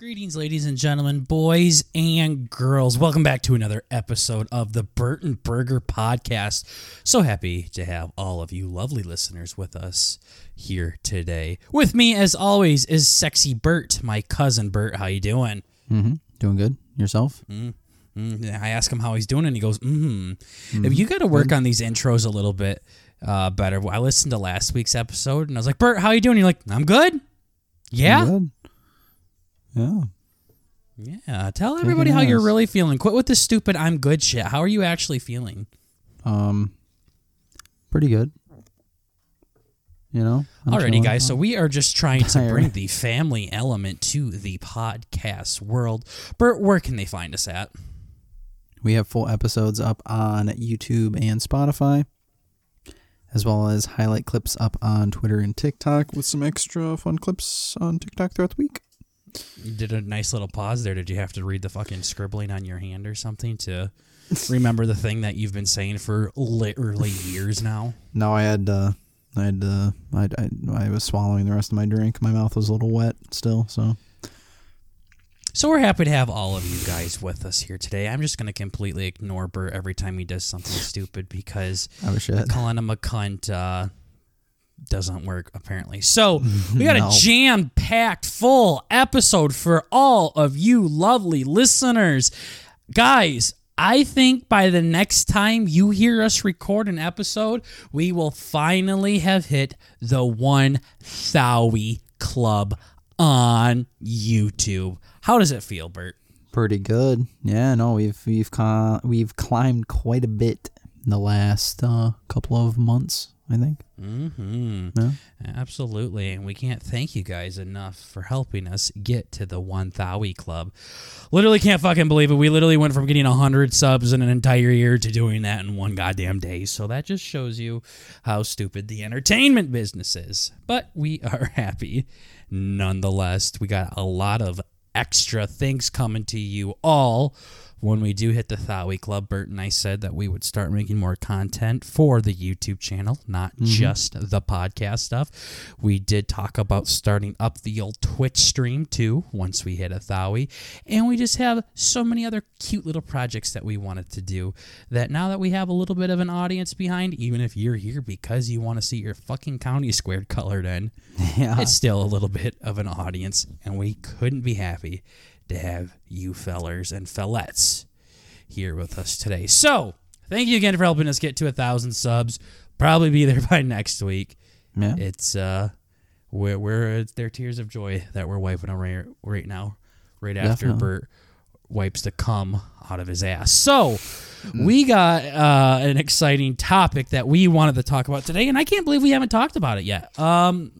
Greetings, ladies and gentlemen, boys and girls. Welcome back to another episode of the Bert and Burger Podcast. So happy to have all of you lovely listeners with us here today. With me, as always, is sexy Bert, my cousin Bert. How you doing? Mm-hmm. Doing good. Yourself? Mm, I ask him how he's doing, and he goes, "Hmm." If you got to work on these intros a little bit uh, better. I listened to last week's episode, and I was like, "Bert, how you doing?" You're like, "I'm good." Yeah. Good. Yeah. Yeah, tell everybody how you're really feeling. Quit with this stupid "I'm good" shit. How are you actually feeling? Um. Pretty good. You know. I'm Alrighty, guys. So we are just trying to tired. bring the family element to the podcast world. Bert, where can they find us at? we have full episodes up on YouTube and Spotify, as well as highlight clips up on Twitter and TikTok with some extra fun clips on TikTok throughout the week. You did a nice little pause there. Did you have to read the fucking scribbling on your hand or something to remember the thing that you've been saying for literally years now? No, I had. Uh, I had. Uh, I, I. I was swallowing the rest of my drink. My mouth was a little wet still. So. So we're happy to have all of you guys with us here today. I'm just going to completely ignore Bert every time he does something stupid because I shit. calling him a cunt uh, doesn't work apparently. So we got No. a jam packed full episode for all of you lovely listeners, guys. I think by the next time you hear us record an episode, we will finally have hit the one Thowie Club on YouTube. How does it feel, Bert? Pretty good. Yeah, no, we've we've cli- we've climbed quite a bit in the last uh, couple of months. I think. Mm-hmm. Yeah. Absolutely. And we can't thank you guys enough for helping us get to the One Thowie Club. Literally can't fucking believe it. We literally went from getting 100 subs in an entire year to doing that in one goddamn day. So that just shows you how stupid the entertainment business is. But we are happy nonetheless. We got a lot of extra things coming to you all when we do hit the Thowie Club, Bert and I said that we would start making more content for the YouTube channel, not mm-hmm. just the podcast stuff. We did talk about starting up the old Twitch stream too once we hit a Thowie. And we just have so many other cute little projects that we wanted to do that now that we have a little bit of an audience behind, even if you're here because you want to see your fucking county squared colored in, Yeah. it's still a little bit of an audience, and we couldn't be happy to have you fellers and fellettes here with us today. So, thank you again for helping us get to a thousand subs. Probably be there by next week. yeah. It's uh, we're, we're it's their tears of joy that we're wiping away right now, right after Definitely. Bert wipes the cum out of his ass. So, we got uh, an exciting topic that we wanted to talk about today, and I can't believe we haven't talked about it yet. Um,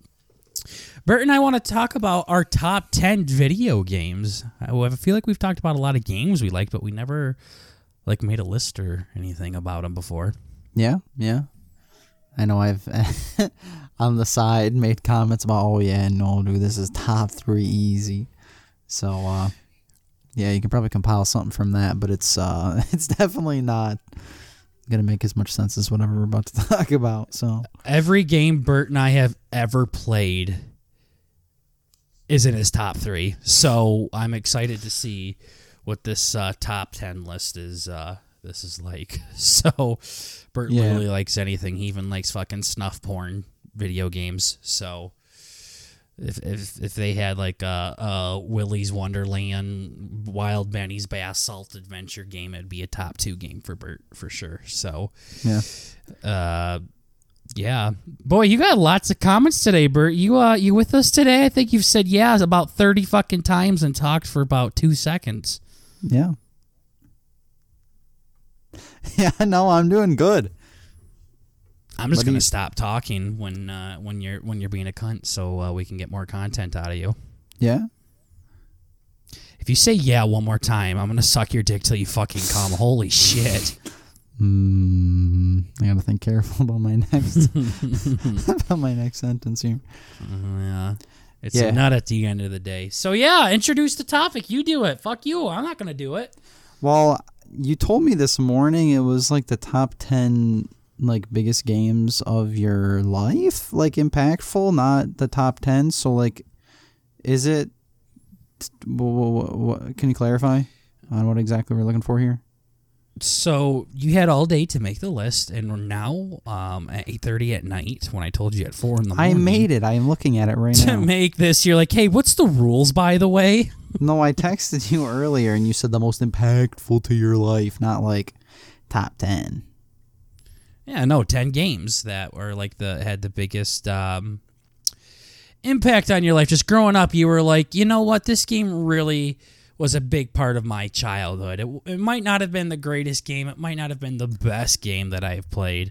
Bert and I want to talk about our top 10 video games. I I feel like we've talked about a lot of games we like, but we never like made a list or anything about them before. Yeah, yeah. I know I've on the side made comments about, oh yeah, no, dude, this is top three easy. So, uh, yeah, you can probably compile something from that, but it's uh, it's definitely not gonna make as much sense as whatever we're about to talk about. So, Every game Bert and I have ever played is in his top three. So I'm excited to see what this uh, top 10 list is. Uh, this is like so. Bert Yeah. literally likes anything. He even likes fucking snuff porn video games. So if if, if they had like a, a Willy's Wonderland, Wild Benny's Bass Salt Adventure game, it'd be a top two game for Bert for sure. So yeah, uh yeah. Boy you got lots of comments today bert. You uh you with us today? I think you've said yeah about 30 fucking times and talked for about two seconds. Yeah, yeah. No, I'm doing good. i'm just What gonna you- stop talking when uh when you're when you're being a cunt so uh, we can get more content out of you. Yeah, if you say yeah one more time i'm gonna suck your dick till you fucking come. Holy shit mm, I gotta think careful about my next about my next sentence here. yeah it's Yeah. a nut at the end of the day so yeah introduce the topic you do it fuck you i'm not gonna do it Well, you told me this morning it was like the top 10 like biggest games of your life, like impactful, not the top 10. So like is it What, what, can you clarify on what exactly we're looking for here? So you had all day to make the list, and now um, at eight thirty at night, when I told you at four in the morning, I made it. I am looking at it right to now. To make this. You're like, hey, what's the rules, by the way? no, I texted you earlier and you said the most impactful to your life, not like top 10. Yeah, no, ten games that were like the had the biggest um, impact on your life. Just growing up, you were like, you know what, this game really was a big part of my childhood. It, it might not have been the greatest game, it might not have been the best game that I've played,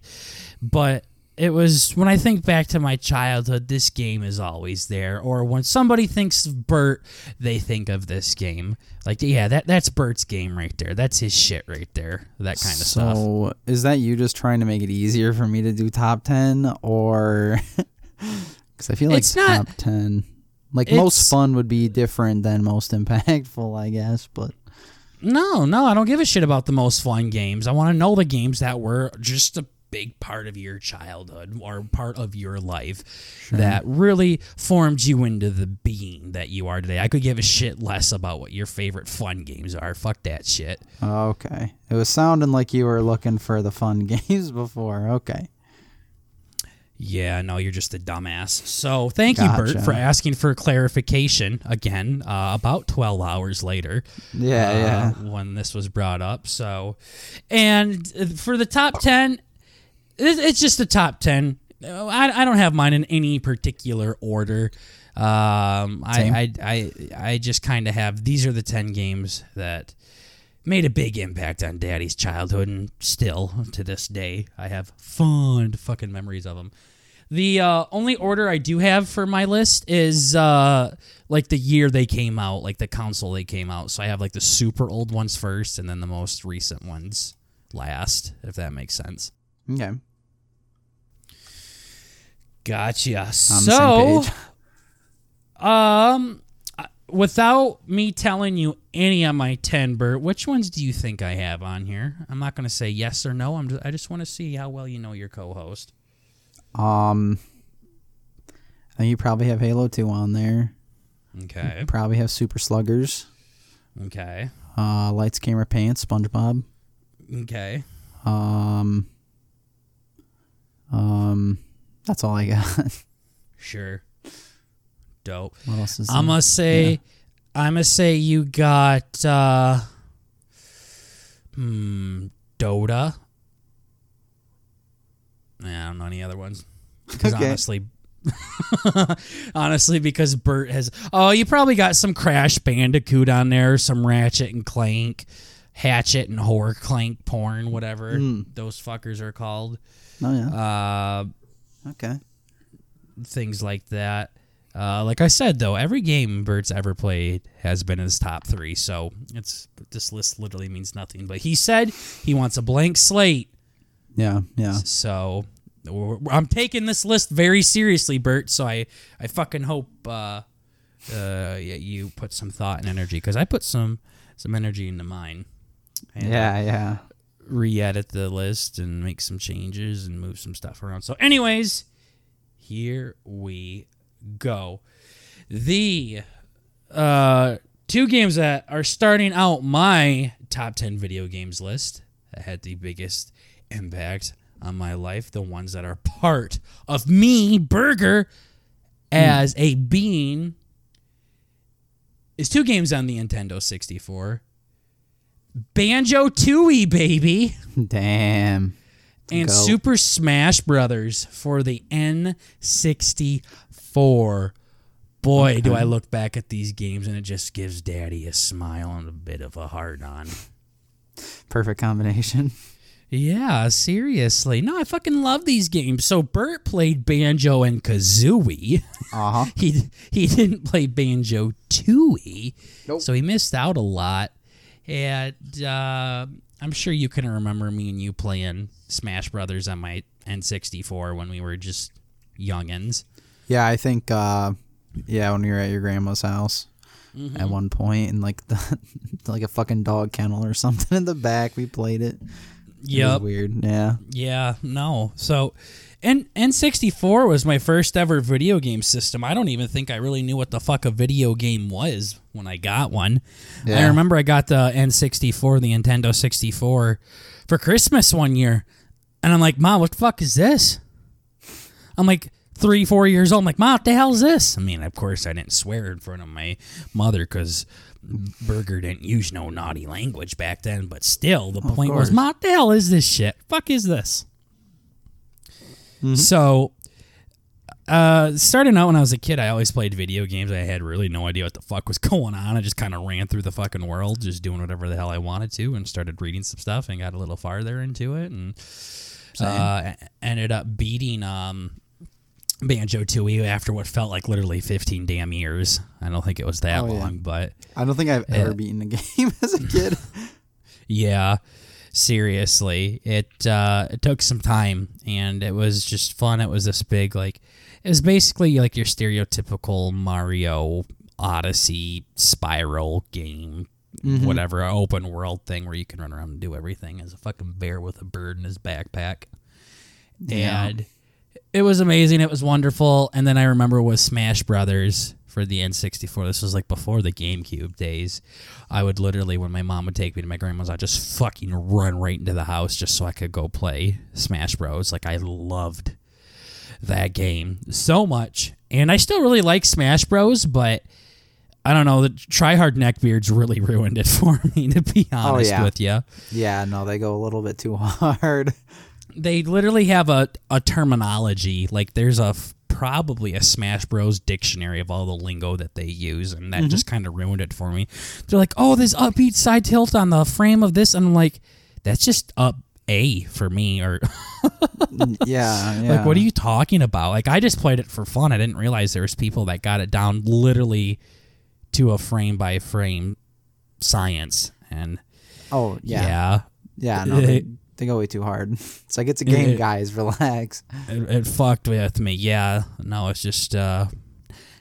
but it was when I think back to my childhood, this game is always there. Or when somebody thinks of Bert, they think of this game. Like, yeah, that that's Bert's game right there. That's his shit right there. That kind of stuff. So, is that you just trying to make it easier for me to do top 10 or cuz I feel like It's not- top 10 like It's- most fun would be different than most impactful, I guess, but No, no, I don't give a shit about the most fun games. I want to know the games that were just a big part of your childhood or part of your life that really formed you into the being that you are today. I could give a shit less about what your favorite fun games are. Fuck that shit. okay. It was sounding like you were looking for the fun games before. Okay. Yeah, no, you're just a dumbass. So thank you, Bert, for asking for clarification again. Uh, about 12 hours later. Yeah, uh, yeah. when this was brought up. So, and uh, for the top 10, it's just the top 10. Uh, I, I don't have mine in any particular order. Um. I, I, I, I just kind of have these are the 10 games that made a big impact on daddy's childhood and still to this day I have fond fucking memories of them. The uh, only order I do have for my list is uh, like the year they came out, like the console they came out. So I have like the super old ones first, and then the most recent ones last, if that makes sense. Okay. Gotcha. So, um, without me telling you any of my ten, Bert, which ones do you think I have on here? I'm not going to say yes or no. I'm just, I just want to see how well you know your co-host. Um you probably have Halo 2 on there. Okay. You probably have Super Sluggers. Okay. Uh Lights Camera Pants, SpongeBob. Okay. Um Um that's all I got. Sure. Dope. what else is I'm gonna say, I'm gonna say you got, uh, hmm, Dota. Nah, I don't know any other ones. Because Okay. honestly, honestly, because Bert has, oh, you probably got some Crash Bandicoot on there, some Ratchet and Clank, Hatchet and Horror Clank porn, whatever Mm. those fuckers are called. Oh yeah. Uh, okay. things like that. Uh, like I said, though, every game Bert's ever played has been in his top three, so it's this list literally means nothing. But he said he wants a blank slate, Yeah, yeah. so I'm taking this list very seriously, Bert. So I, I fucking hope uh, uh, yeah, you put some thought and energy because I put some some energy into mine. I had to Yeah, yeah. re-edit the list and make some changes and move some stuff around. So, anyways, here we go. The uh, two games that are starting out my top ten video games list that had the biggest impact on my life, the ones that are part of me, Burger, as a being, is two games on the Nintendo 64. Banjo Tooie, baby, Damn. and Go. Super Smash Brothers for the N64. Boy, do I look back at these games and it just gives Daddy a smile and a bit of a hard on. Perfect combination. Yeah, seriously. No, I fucking love these games. So Bert played Banjo and Kazooie. Uh-huh. he he didn't play Banjo Tooie, Nope. so he missed out a lot. And uh, I'm sure you can remember me and you playing Smash Brothers on my N64 when we were just youngins. Yeah, I think uh yeah, when we were at your grandma's house Mm-hmm. at one point and like the like a fucking dog kennel or something in the back, we played it. Yeah, weird. Yeah. Yeah, no. So, And N64 was my first ever video game system. I don't even think I really knew what the fuck a video game was when I got one. I remember I got the N64, the Nintendo 64, for Christmas one year. And I'm like, Mom, what the fuck is this? I'm like three, four years old. I'm like, Mom, what the hell is this? I mean, of course, I didn't swear in front of my mother because Burger didn't use no naughty language back then. But still, the point was. Mom, what the hell is this shit? Fuck is this? So, uh, starting out when I was a kid, I always played video games. I had really no idea what the fuck was going on. I just kind of ran through the fucking world, just doing whatever the hell I wanted to, and started reading some stuff and got a little farther into it, and uh, ended up beating um, Banjo Tooie after what felt like literally 15 damn years. I don't think it was that Oh, yeah. long, but I don't think I've ever beaten a game as a kid. Yeah, seriously, it uh, it took some time, and it was just fun. It was this big like, it was basically like your stereotypical Mario Odyssey spiral game, whatever open world thing where you can run around and do everything as a fucking bear with a bird in his backpack, Yeah. and it was amazing. It was wonderful. And then I remember with Smash Brothers for the N64. This was like before the GameCube days. I would literally, when my mom would take me to my grandma's, I'd just fucking run right into the house just so I could go play Smash Bros. Like I loved that game so much, and I still really like Smash Bros. But I don't know, the tryhard neckbeards really ruined it for me. To be oh, honest yeah. with you, yeah, no, they go a little bit too hard. They literally have a, a terminology like there's a probably a smash bros. dictionary of all the lingo that they use and that just mm-hmm. kind of ruined it for me. They're like oh this upbeat side tilt on the frame of this and i'm like that's just up a for me or yeah, yeah. like what are you talking about? Like i just played it for fun. I didn't realize there was people that got it down literally to a frame by frame science and Oh yeah, yeah. Yeah. no, they, they go way too hard. It's like it's a game, Yeah. guys. Relax. it, it fucked with me. Yeah, no, it's just uh,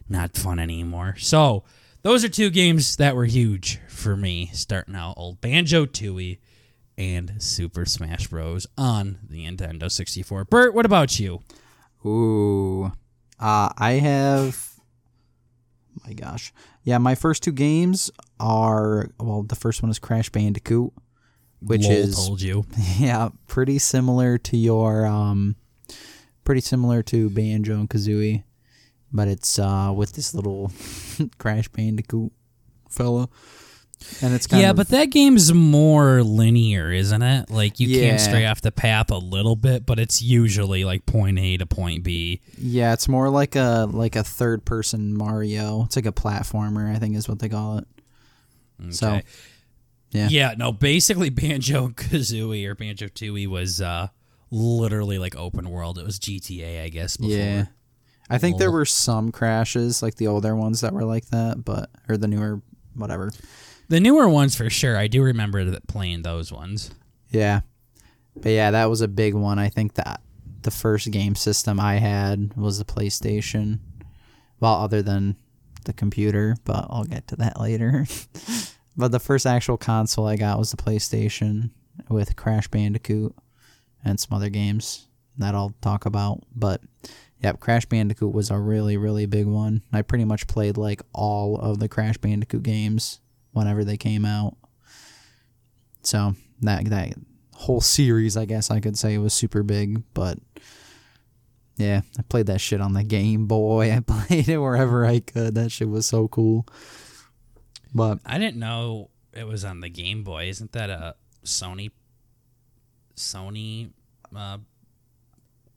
not fun anymore. So those are two games that were huge for me starting out. Old Banjo Tooie and Super Smash Bros. on the Nintendo 64. Bert, what about you? Ooh, uh, I have. My gosh, yeah. My first two games are well. The first one is Crash Bandicoot, which Lol is told you. yeah, pretty similar to your um, pretty similar to Banjo and Kazooie, but it's uh with this little Crash Bandicoot fella, and it's kind Yeah, of but that game's more linear, isn't it? Like you Yeah. can stray off the path a little bit, but it's usually like point A to point B. yeah, it's more like a like a third person Mario. It's like a platformer, I think is what they call it. So, Okay. Yeah. Yeah, no, basically Banjo Kazooie or Banjo Tooie was uh literally like open world. It was GTA, I guess, before. Yeah. I think there were some crashes, like the older ones that were like that, but or the newer whatever. The newer ones for sure. I do remember playing those ones. Yeah. But yeah, that was a big one. I think that the first game system I had was the PlayStation. Well, other than the computer, but I'll get to that later. But the first actual console I got was the PlayStation with Crash Bandicoot and some other games that I'll talk about. But yep, Crash Bandicoot was a really, really big one. I pretty much played like all of the Crash Bandicoot games whenever they came out. So that that whole series, I guess I could say, was super big. But yeah, I played that shit on the Game Boy. I played it wherever I could. That shit was so cool. But I didn't know it was on the Game Boy. Isn't that a Sony Sony uh,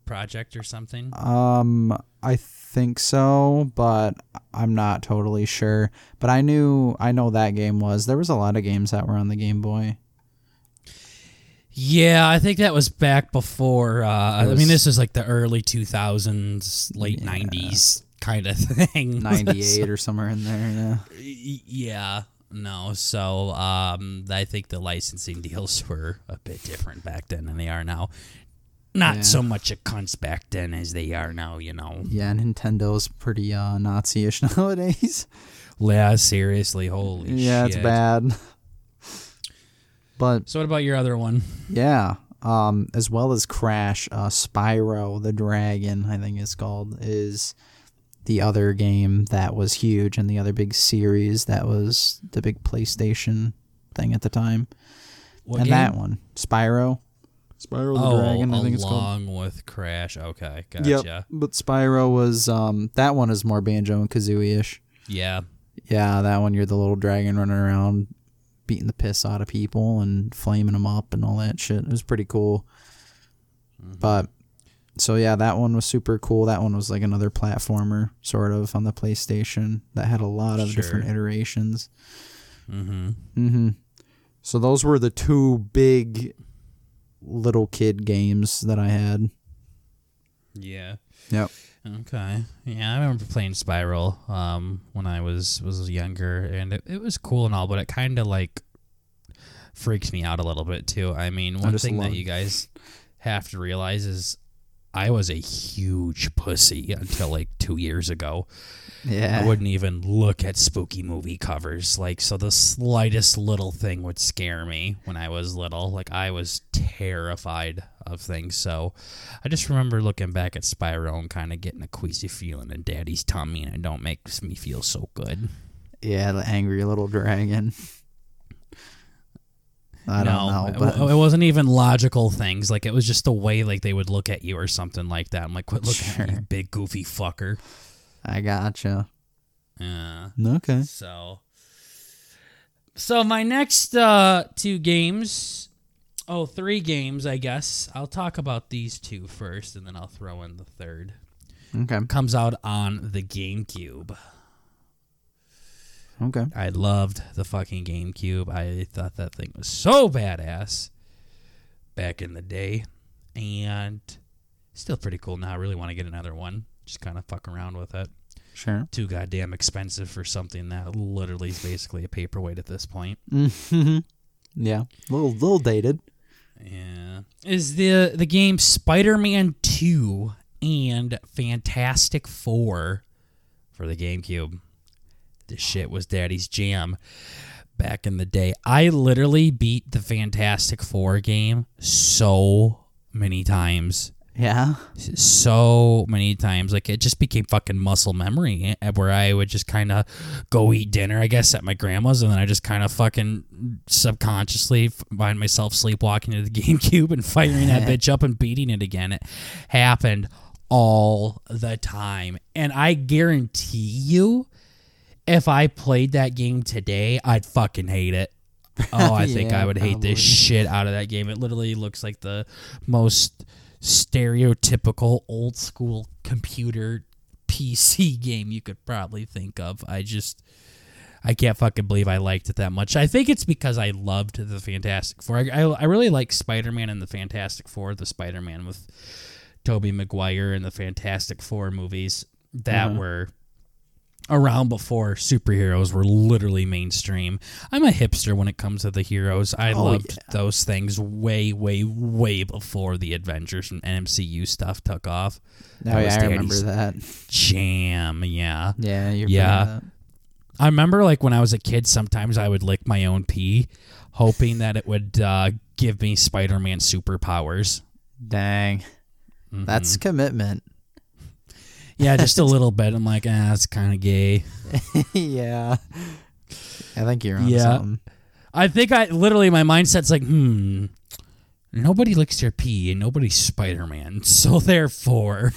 project or something? um, I think so, but I'm not totally sure. But I knew I know that game was. There was a lot of games that were on the Game Boy. Yeah, I think that was back before. Uh, I mean, this is like the early 2000s, late Yeah. 90s kind of thing. Ninety eight or somewhere in there. Yeah. Yeah no so um i think the licensing deals were a bit different back then than they are now not Yeah. so much a cunts back then as they are now you know Yeah, Nintendo's pretty uh, Nazi-ish nowadays. yeah seriously holy shit. yeah, it's bad. But so what about your other one yeah, um, as well as Crash, uh, Spyro the Dragon, I think it's called, is the other game that was huge and the other big series that was the big PlayStation thing at the time. What and game? that one, Spyro. Spyro the oh, Dragon, I think it's called. along with Crash. Okay, gotcha. Yep. But Spyro was um that one is more Banjo and Kazooie ish. Yeah. Yeah, that one you're the little dragon running around beating the piss out of people and flaming them up and all that shit. It was pretty cool. Mm-hmm. But so yeah, that one was super cool. That one was like another platformer sort of on the PlayStation that had a lot of different iterations. Mm-hmm. Mm-hmm. So those were the two big little kid games that I had. Yeah. Yep. Okay. Yeah, I remember playing Spyro um, when I was was younger, and it, it was cool and all, but it kind of like freaks me out a little bit too. I mean, one just thing that you guys have to realize is I was a huge pussy until like two years ago. Yeah. I wouldn't even look at spooky movie covers. Like, so the slightest little thing would scare me when I was little. Like, I was terrified of things. So I just remember looking back at Spyro and kind of getting a queasy feeling in Daddy's tummy, and it don't makes me feel so good. Yeah, the angry little dragon. I no, don't know, it, but it wasn't even logical things. Like, it was just the way like they would look at you or something like that. I'm like, quit looking at me, you big goofy fucker. I gotcha. Yeah. Okay. So, so my next uh, two games, oh, three games, I guess. I'll talk about these two first, and then I'll throw in the third. Okay. Comes out on the GameCube. Okay. I loved the fucking GameCube. I thought that thing was so badass back in the day, and still pretty cool now. I really want to get another one. Just kind of fuck around with it. Sure. Too goddamn expensive for something that literally is basically a paperweight at this point. Mm-hmm. Yeah. A little little dated. Yeah. Is the the game Spider-Man 2 and Fantastic 4 for the GameCube. This shit was daddy's jam back in the day. I literally beat the Fantastic 4 game so many times. Yeah. So many times. Like it just became fucking muscle memory eh, where I would just kind of go eat dinner, I guess, at my grandma's, and then I just kind of fucking subconsciously find myself sleepwalking to the GameCube and firing that bitch up and beating it again. It happened all the time. And I guarantee you, if I played that game today, I'd fucking hate it. Oh, I think I would hate probably. this shit out of that game. It literally looks like the most stereotypical old school computer PC game you could probably think of. I just I can't fucking believe I liked it that much. I think it's because I loved the Fantastic Four. I, I, I really like Spider Man and the Fantastic Four, the Spider Man with Tobey Maguire and the Fantastic Four movies that Uh-huh. were around before superheroes were literally mainstream. I'm a hipster when it comes to the heroes. I Oh, loved yeah. those things way, way, way before the Avengers and MCU stuff took off. Oh yeah, I remember that. Jam, yeah. Yeah, you're Yeah. I remember like when I was a kid, sometimes I would lick my own pee, hoping that it would uh, give me Spider-Man superpowers. Dang. Mhm. That's commitment. Yeah, just a little bit. I'm like, ah, it's kind of gay. yeah. I think you're on Yeah. something. I think I literally my mindset's like, hmm, nobody licks their pee and nobody's Spider Man, so therefore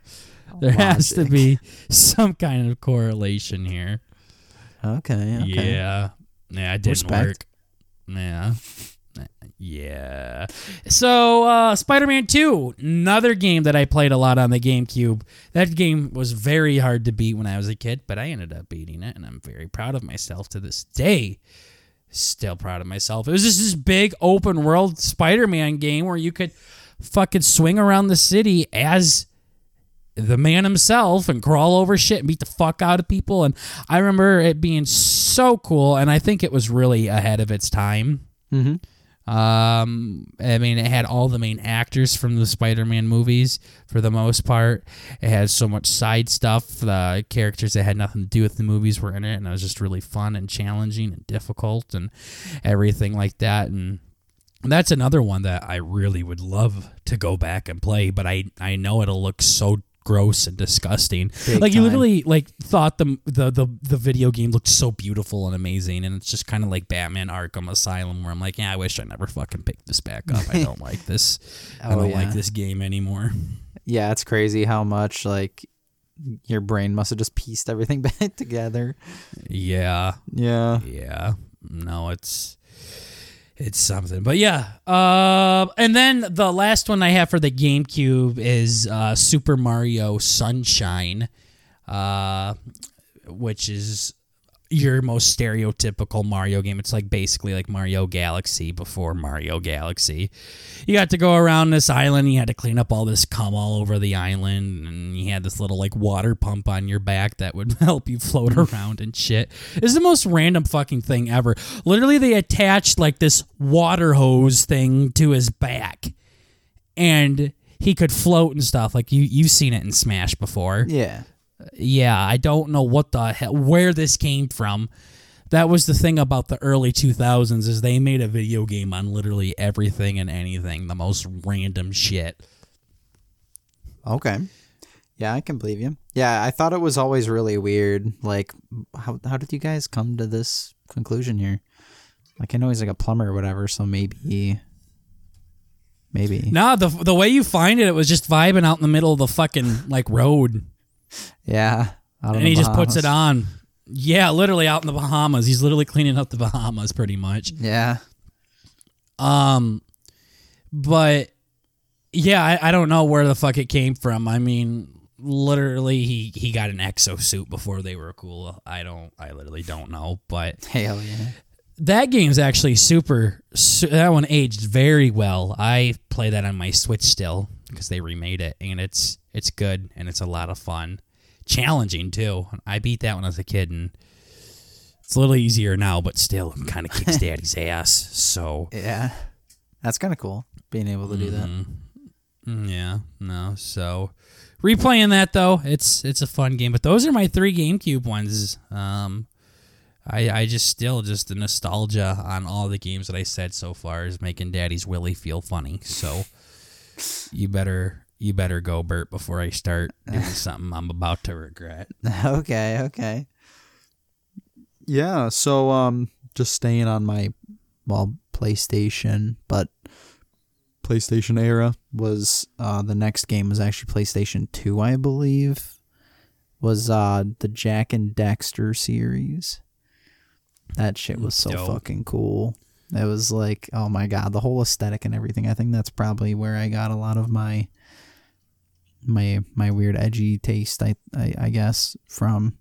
there has to be some kind of correlation here. Okay. Okay. Yeah, yeah, it didn't Respect. work. Yeah, yeah. So uh, Spider Man Two, another game that I played a lot on the GameCube. That game was very hard to beat when I was a kid, but I ended up beating it, and I'm very proud of myself to this day. Still proud of myself. It was just this big open world Spider Man game where you could fucking swing around the city as the man himself and crawl over shit and beat the fuck out of people. And I remember it being so cool, and I think it was really ahead of its time. Mm-hmm. Um, I mean, it had all the main actors from the Spider-Man movies for the most part. It had so much side stuff. The characters that had nothing to do with the movies were in it, and it was just really fun and challenging and difficult and everything like that. And That's another one that I really would love to go back and play, but I I know it'll look so gross and disgusting. Big like you time. literally like thought the, the the the video game looked so beautiful and amazing, and it's just kind of like Batman Arkham Asylum, where I'm like, yeah, I wish I never fucking picked this back up. I don't like this. I Oh, don't yeah. like this game anymore. Yeah, it's crazy how much like your brain must have just pieced everything back together. Yeah, Yeah. yeah. No, it's it's something. But yeah. Uh, and then the last one I have for the GameCube is uh, Super Mario Sunshine, uh, which is your most stereotypical Mario game. It's like basically like Mario Galaxy before Mario Galaxy. You got to go around this island. You had to clean up all this cum all over the island, and you had this little like water pump on your back that would help you float around and shit. It's the most random fucking thing ever. Literally, they attached like this water hose thing to his back, and he could float and stuff. Like you, you've seen it in Smash before Yeah. Yeah, I don't know what the hell where this came from. That was the thing about the early 2000s is they made a video game on literally everything and anything, the most random shit. Okay. Yeah, I can believe you. Yeah, I thought it was always really weird. Like, how how did you guys come to this conclusion here? Like, I know he's like a plumber or whatever, so maybe, maybe. Nah, the the way you find it, it was just vibing out in the middle of the fucking like road, Yeah. and he just puts it on. Yeah, literally out in the Bahamas. He's literally cleaning up the Bahamas, pretty much. Yeah. Um, but yeah, I, I don't know where the fuck it came from. I mean, literally, he he got an exosuit before they were cool. I don't. I literally don't know, but Hell yeah. that game's actually super. Su- that one aged very well. I play that on my Switch still because they remade it, and it's it's good and it's a lot of fun, challenging too. I beat that when I was a kid, and it's a little easier now, but still kind of kicks daddy's ass. So Yeah. That's kind of cool being able to do that. Mm, Yeah, no. So replaying that though, it's it's a fun game. But those are my three GameCube ones. Um, I I just still just the nostalgia on all the games that I said so far is making Daddy's Willie feel funny. So you better you better go, Bert, before I start doing something I'm about to regret. okay, okay. Yeah, so um just staying on my well PlayStation, but PlayStation era was uh the next game was actually PlayStation 2, I believe. Was uh the Jak and Daxter series. That shit was so Dope. fucking cool. It was like, oh my god, the whole aesthetic and everything. I think that's probably where I got a lot of my my my weird edgy taste I I, I guess from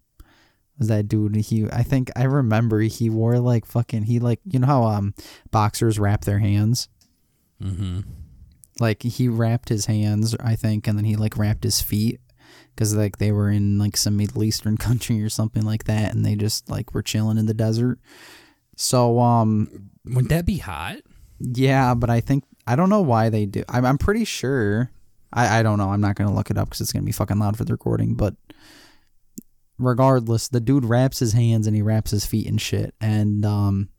was that dude he I think I remember he wore like fucking he like you know how um boxers wrap their hands Mm-hmm. like he wrapped his hands I think and then he like wrapped his feet because like they were in like some Middle Eastern country or something like that and they just like were chilling in the desert so um Wouldn't that be hot? yeah but I think I don't know why they do I'm, I'm pretty sure I, I don't know I'm not gonna look it up because it's gonna be fucking loud for the recording but regardless, the dude wraps his hands and he wraps his feet and shit. And um,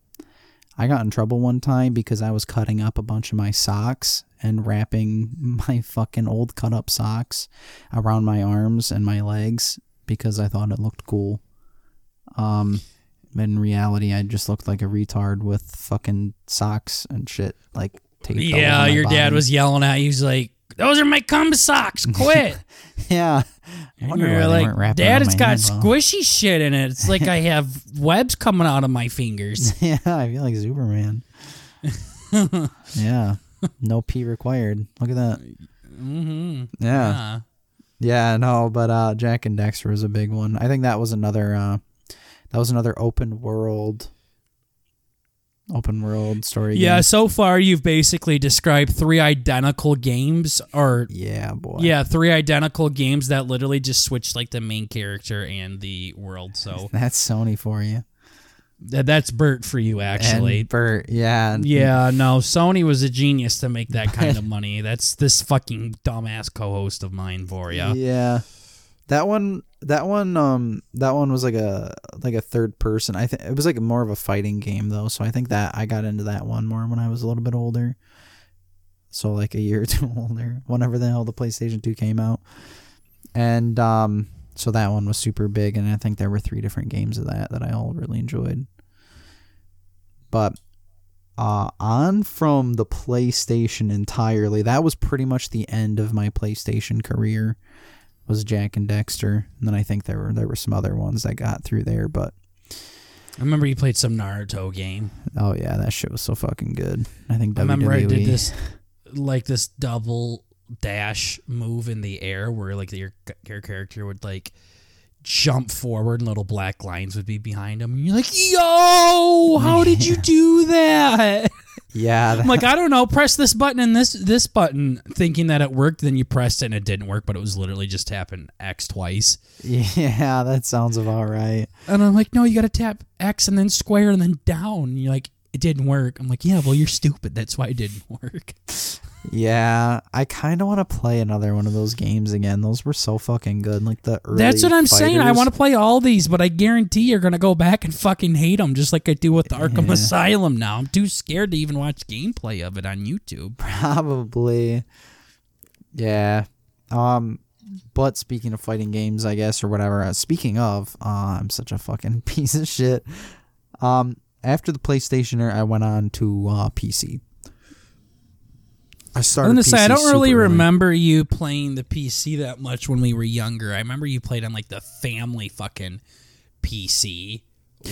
I got in trouble one time because I was cutting up a bunch of my socks and wrapping my fucking old cut up socks around my arms and my legs because I thought it looked cool. Um, in reality, I just looked like a retard with fucking socks and shit. Like, Yeah, your dad was yelling at you. He's like, "Those are my cum socks. Quit." yeah. I And wonder you're why they like, weren't wrapping Dad, around it's my got hand well." squishy shit in it. It's like I have webs coming out of my fingers. Yeah, I feel like Superman. yeah. No pee required. Look at that. mm-hmm. Yeah. Yeah. Yeah, no, but uh Jak and Daxter was a big one. I think that was another uh that was another open world open world story. Yeah, game. so far you've basically described three identical games or Yeah, boy. yeah, three identical games that literally just switch like the main character and the world. So That's Sony for you. that, that's Bert for you actually. And Bert, yeah. yeah, no, Sony was a genius to make that kind of money. That's this fucking dumbass co-host of mine for you. Yeah. That one that one um that one was like a like a third person. I think it was like more of a fighting game though, so I think that I got into that one more when I was a little bit older. So like a year or two older, whenever the hell the PlayStation 2 came out. And um so that one was super big and I think there were three different games of that that I all really enjoyed. But uh, on from the PlayStation entirely. That was pretty much the end of my PlayStation career. Was Jak and Daxter, and then I think there were there were some other ones that got through there, but I remember you played some Naruto game. oh yeah, that shit was so fucking good. I think WWE. I remember I did this like this double dash move in the air where like your your character would like jump forward and little black lines would be behind him. And you're like yo how did you do that? Yeah, that, I'm like I don't know. Press this button and this this button. Thinking that it worked then you pressed it and it didn't work but it was literally just tapping X twice. Yeah, that sounds about right. and I'm like no you gotta tap X and then square and then down. And you're like it didn't work. I'm like yeah well you're stupid. That's why it didn't work Yeah, I kind of want to play another one of those games again. Those were so fucking good. Like the early That's what I'm saying. I want to play all these, but I guarantee you're gonna go back and fucking hate them, just like I do with the Arkham Yeah. Asylum. Now I'm too scared to even watch gameplay of it on YouTube. Probably. Yeah. Um but speaking of fighting games, I guess or whatever. Uh, speaking of, uh, I'm such a fucking piece of shit. Um after the PlayStation,er I went on to uh, PC. I started I'm gonna say I don't really super remember you playing the PC that much when we were younger. I remember you played on like the family fucking PC,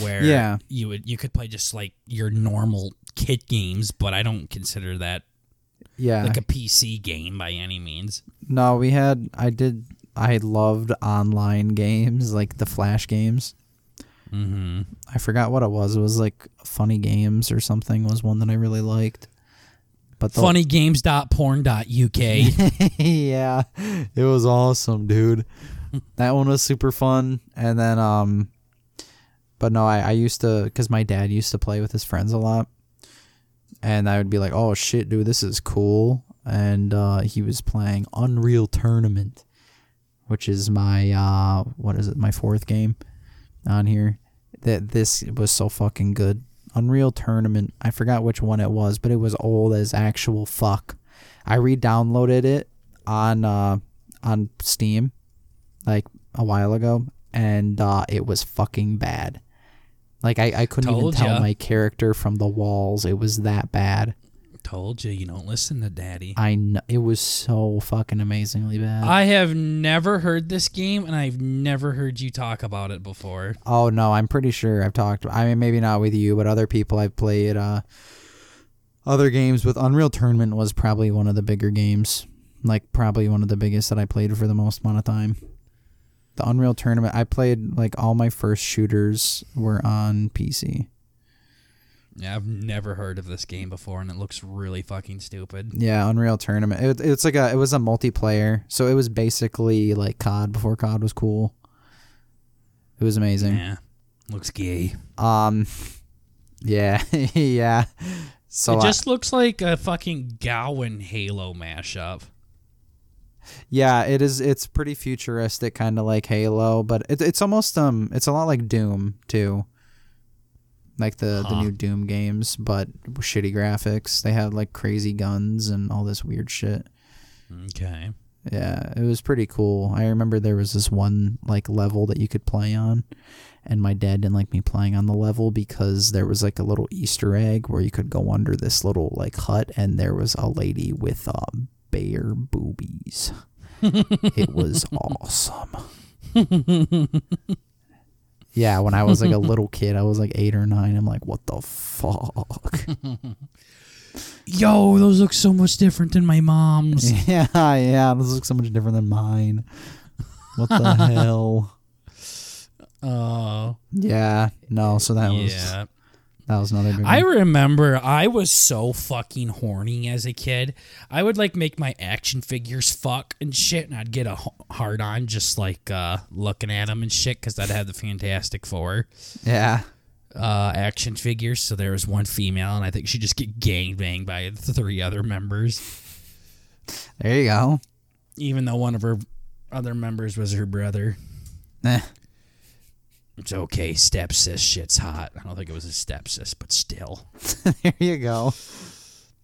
where Yeah. you would you could play just like your normal kid games, but I don't consider that Yeah. like a PC game by any means. no, we had I did I loved online games, like the flash games. Mm-hmm. I forgot what it was. It was like funny games or something was one that I really liked. But the Funnygames.porn.uk. yeah, it was awesome, dude. that one was super fun. And then, um, but no, I, I used to, because my dad used to play with his friends a lot. And I would be like, oh shit, dude, this is cool. And uh, he was playing Unreal Tournament, which is my, uh, what is it, my fourth game on here. That this was so fucking good. Unreal Tournament, I forgot which one it was, but it was old as actual fuck. I re-downloaded it on uh, on Steam like a while ago, and uh, it was fucking bad. Like I, I couldn't Told even tell ya. my character from the walls. It was that bad. Told you, you don't listen to daddy. I know it was so fucking amazingly bad. I have never heard this game, and I've never heard you talk about it before. oh no, I'm pretty sure I've talked. I mean, maybe not with you, but other people I've played. Uh, other games with Unreal Tournament was probably one of the bigger games. Like probably one of the biggest that I played for the most amount of time. The Unreal Tournament, I played like all my first shooters were on PC. Yeah, I've never heard of this game before, and it looks really fucking stupid. Yeah, Unreal Tournament. It, it's like a it was a multiplayer, so it was basically like COD before COD was cool. It was amazing. Yeah, looks gay. Um, yeah, yeah. So it I- just looks like a fucking Gowan Halo mashup. yeah, it is. It's pretty futuristic, kind of like Halo, but it, it's almost um, it's a lot like Doom too. Like the the new Doom games, but shitty graphics. They had like crazy guns and all this weird shit. Okay. Yeah, it was pretty cool. I remember there was this one like level that you could play on, and my dad didn't like me playing on the level because there was like a little Easter egg where you could go under this little like hut, and there was a lady with uh, bear boobies. it was awesome. yeah, when I was like a little kid, I was like eight or nine. I'm like, what the fuck? Yo, those look so much different than my mom's. yeah, yeah, those look so much different than mine. What the hell? Oh, Yeah, no. So that was yeah. That was another big I one. remember I was so fucking horny as a kid. I would like make my action figures fuck and shit, and I'd get a hard on just like uh, looking at them and shit because I'd have the Fantastic Four Yeah, uh, action figures. So there was one female, and I think she just get gang banged by the three other members, there you go. even though one of her other members was her brother. Eh, It's okay. Stepsis shit's hot. I don't think it was a stepsis, but still. there you go.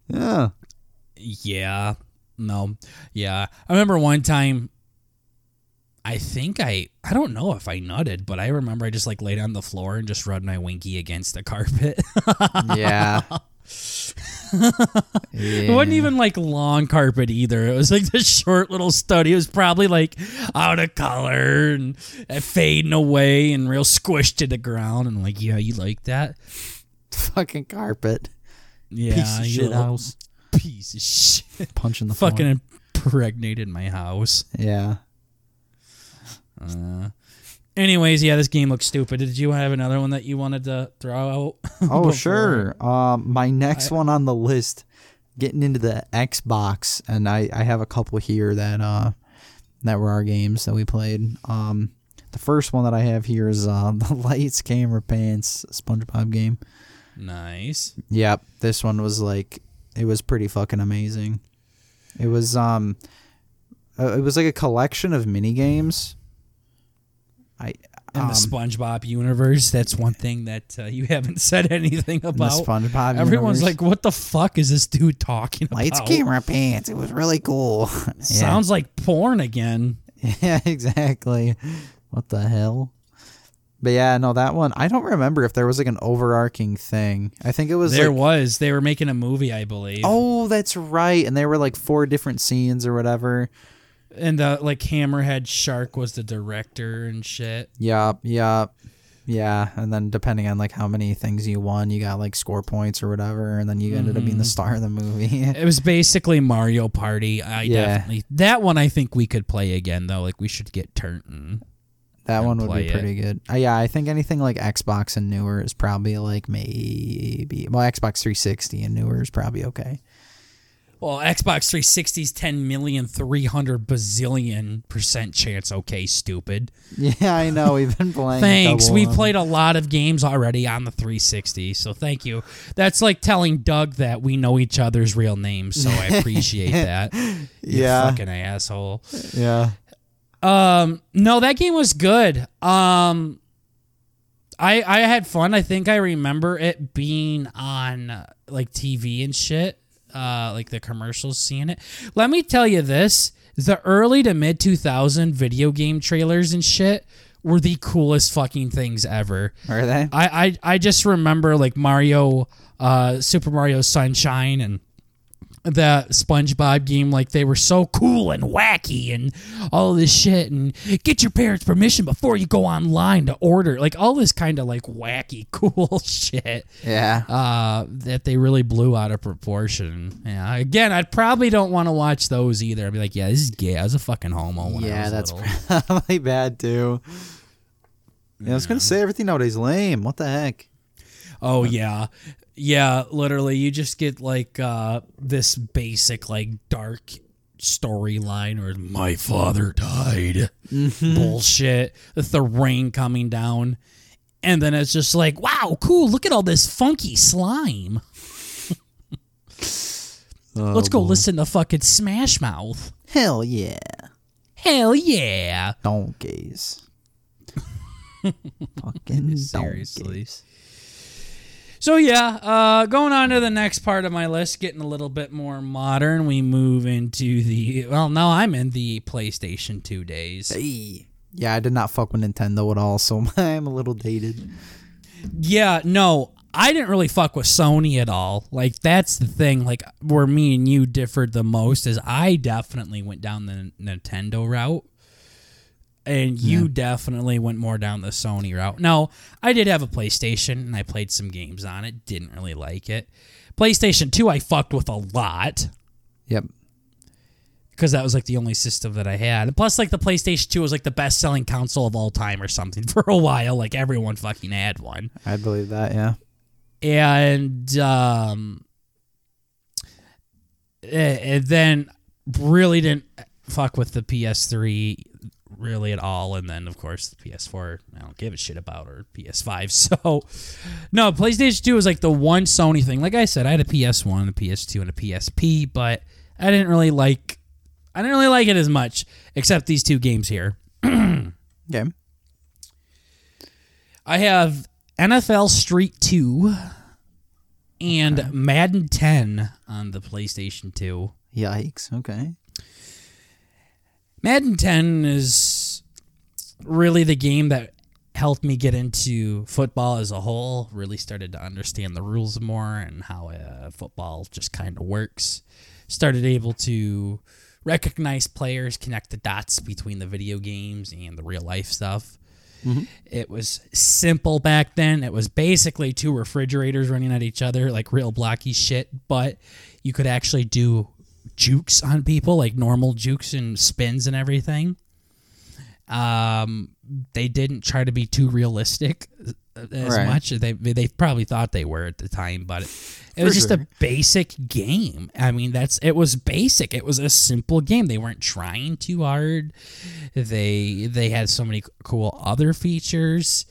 Yeah. Yeah. No. Yeah. I remember one time I think I I don't know if I nutted, but I remember I just like laid on the floor and just rubbed my winky against the carpet. Yeah. It wasn't even like long carpet either. It was like this short little study. It was probably like out of color and uh, fading away and real squished to the ground. And like, yeah, you like that? fucking carpet. Yeah, Piece of shit house. Piece of shit. Punching the Fucking impregnated my house. Yeah. Uh, anyways, yeah, this game looks stupid. Did you have another one that you wanted to throw out? Oh sure. Um, my next one on the list, getting into the Xbox, and I I have a couple here that uh that were our games that we played. Um, the first one that I have here is uh the Lights Camera Pants SpongeBob game. Nice. Yep, this one was like it was pretty fucking amazing. It was um uh, it was like a collection of mini games. I In um, the SpongeBob universe, that's one thing that uh, you haven't said anything the about. SpongeBob. Everyone's universe. like, "What the fuck is this dude talking about?" Lights Camera Pants. It was really cool. Yeah. Sounds like porn again. Yeah, exactly. What the hell? But yeah, no, that one I don't remember if there was like an overarching thing. I think it was there like was. They were making a movie, I believe. Oh, that's right. And there were like four different scenes or whatever. And the like Hammerhead Shark was the director and shit. Yup, yup. Yeah, and then depending on like how many things you won, you got like score points or whatever, and then you ended up being the star of the movie. It was basically Mario Party. I Yeah. definitely that one. I think we could play again though. Like we should get Turton. that one would be it. pretty good. Uh, yeah, I think anything like Xbox and newer is probably like maybe well Xbox 360 and newer is probably okay. Well, Xbox 360's 10 million 300 bazillion percent chance. Okay, stupid. Yeah, I know. We've been playing. Thanks. We played a lot of games already on the 360, so thank you. That's like telling Doug that we know each other's real names, so I appreciate that. You Yeah. fucking asshole. Yeah. Um, no, that game was good. Um, I I had fun. I think I remember it being on like TV and shit. Uh, like the commercials, seeing it. Let me tell you this: the early to mid 2000 video game trailers and shit were the coolest fucking things ever. Are they? I I, I just remember like Mario, uh, Super Mario Sunshine and the SpongeBob game, like they were so cool and wacky and all this shit, and get your parents' permission before you go online to order, like all this kind of like wacky, cool shit Yeah. uh, that they really blew out of proportion. Yeah, again, I probably don't want to watch those either. I'd be like, yeah, this is gay. I was a fucking homo when I yeah, was that's little. probably bad too. Yeah, I was gonna say everything nowadays lame. What the heck? Oh yeah. Yeah, literally you just get like uh this basic like dark storyline or my father died. Bullshit. With the rain coming down. And then it's just like, wow, cool, look at all this funky slime. Let's go listen to fucking Smash Mouth. Hell yeah, Hell yeah. donkeys. Fucking Seriously. donkeys. So yeah, uh, going on to the next part of my list, getting a little bit more modern. We move into the well, now I'm in the PlayStation 2 days. Hey. Yeah, I did not fuck with Nintendo at all, so I'm a little dated. Yeah, no, I didn't really fuck with Sony at all. Like that's the thing. Like where me and you differed the most is I definitely went down the Nintendo route. And you definitely went more down the Sony route. No, I did have a PlayStation and I played some games on it. Didn't really like it. PlayStation 2 I fucked with a lot. Yep. because that was like the only system that I had. And plus, like the PlayStation 2 was like the best selling console of all time or something for a while. Like everyone fucking had one. I believe that. Yeah. And um and then really didn't fuck with the PS3 really at all and then of course the PS4 I don't give a shit about or PS5 so no PlayStation 2 was like the one Sony thing like I said I had a PS1 a PS2 and a PSP but I didn't really like I didn't really like it as much except these two games here Okay. I have NFL Street 2 and Madden 10 on the PlayStation 2. Yikes. Okay. Madden 10 is really the game that helped me get into football as a whole. Really started to understand the rules more and how uh, football just kind of works. Started able to recognize players, connect the dots between the video games and the real life stuff. It was simple back then. It was basically two refrigerators running at each other, like real blocky shit, but you could actually do jukes on people, like normal jukes and spins and everything. Um, they didn't try to be too realistic as Right. much. They they probably thought they were at the time, but it, it was just a basic game. I mean, that's it was basic. It was a simple game. They weren't trying too hard. They they had so many cool other features.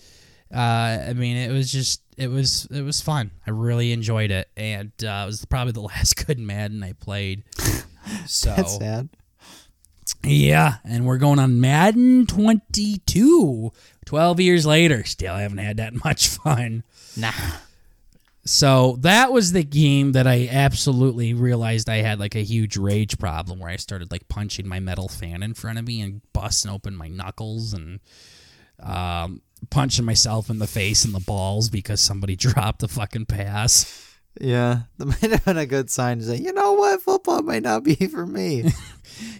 Uh, I mean, it was just it was it was fun. I really enjoyed it, and uh, it was probably the last good Madden I played. So That's sad. yeah, and we're going on Madden 22. 12 years later, still haven't had that much fun. Nah. So that was the game that I absolutely realized I had like a huge rage problem where I started like punching my metal fan in front of me and busting open my knuckles and um, punching myself in the face and the balls because somebody dropped a fucking pass. Yeah. That might have been a good sign to say, you know what? Football might not be for me.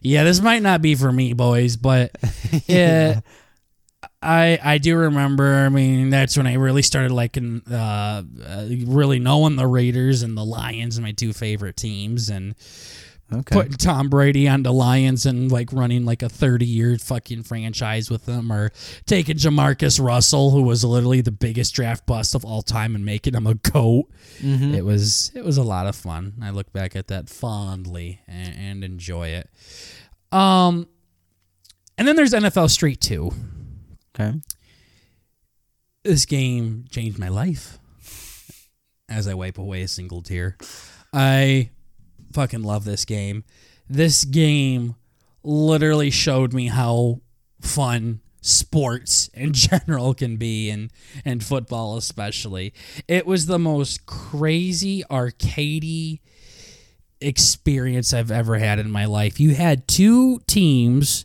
Yeah, this might not be for me, boys, but yeah, I I do remember. I mean, that's when I really started liking, uh, uh, really knowing the Raiders and the Lions, my two favorite teams, and Okay. putting Tom Brady on the Lions and like running like a thirty year fucking franchise with them, or taking JaMarcus Russell, who was literally the biggest draft bust of all time, and making him a goat. Mhm. It was it was a lot of fun. I look back at that fondly and, and enjoy it. Um, and then there's NFL Street Two. Okay. This game changed my life. As I wipe away a single tear, I fucking love this game. This game literally showed me how fun sports in general can be and and football especially. It was the most crazy arcadey experience I've ever had in my life. You had two teams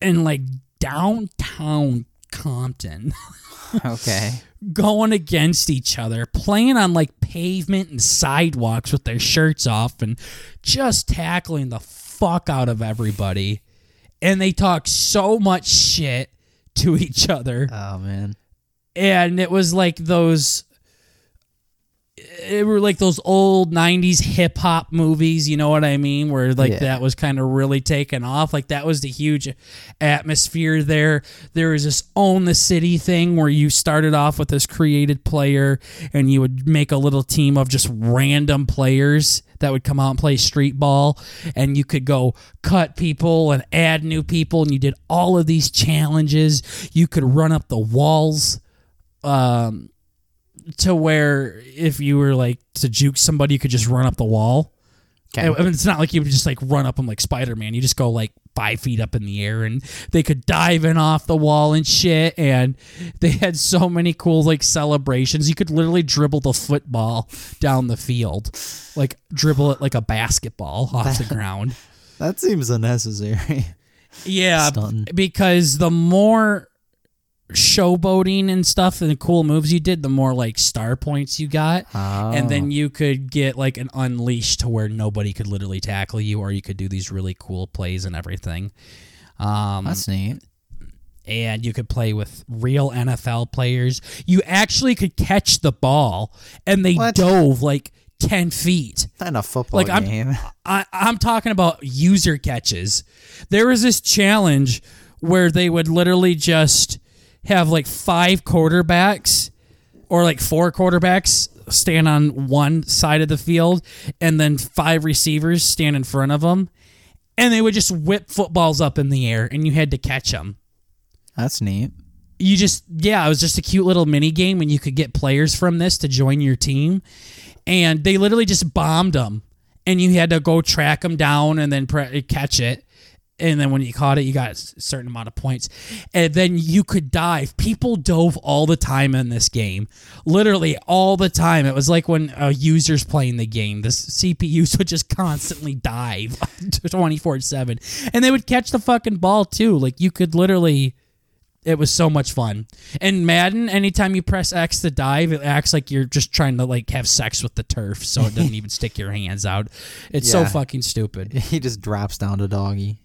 in like downtown Compton Okay. Going against each other, playing on like pavement and sidewalks with their shirts off and just tackling the fuck out of everybody. And they talk so much shit to each other. Oh man. And it was like those it were like those old 90s hip hop movies, you know what I mean? Where like Yeah. that was kind of really taken off. Like that was the huge atmosphere there. There was this own the city thing where you started off with this created player and you would make a little team of just random players that would come out and play street ball and you could go cut people and add new people and you did all of these challenges. You could run up the walls um to where if you were like to juke somebody, you could just run up the wall. Okay. I mean, it's not like you would just like run up them like Spider Man. You just go like five feet up in the air, and they could dive in off the wall and shit. And they had so many cool like celebrations. You could literally dribble the football down the field, like dribble it like a basketball off the ground. That seems unnecessary. Yeah, Stunting. because the more showboating and stuff and the cool moves you did, the more like star points you got. And Oh. then you could get like an unleash to where nobody could literally tackle you, or you could do these really cool plays and everything. Um, That's neat. and you could play with real NFL players. You actually could catch the ball, and they What? dove like ten feet. Not in a football Like, I'm- game. I, I'm talking about user catches. There was this challenge where they would literally just have like five quarterbacks or like four quarterbacks stand on one side of the field and then five receivers stand in front of them. And they would just whip footballs up in the air and you had to catch them. That's neat. You just, yeah, it was just a cute little mini game and you could get players from this to join your team. And they literally just bombed them and you had to go track them down and then pre- catch it. And then when you caught it, you got a certain amount of points, and then you could dive. People dove all the time in this game, literally all the time. It was like when a user's playing the game, the CPUs would just constantly dive twenty four seven, and they would catch the fucking ball too. Like you could literally. It was so much fun. And Madden, anytime you press X to dive, it acts like you're just trying to like have sex with the turf, so it doesn't even stick your hands out. It's so fucking stupid. He just drops down to doggy.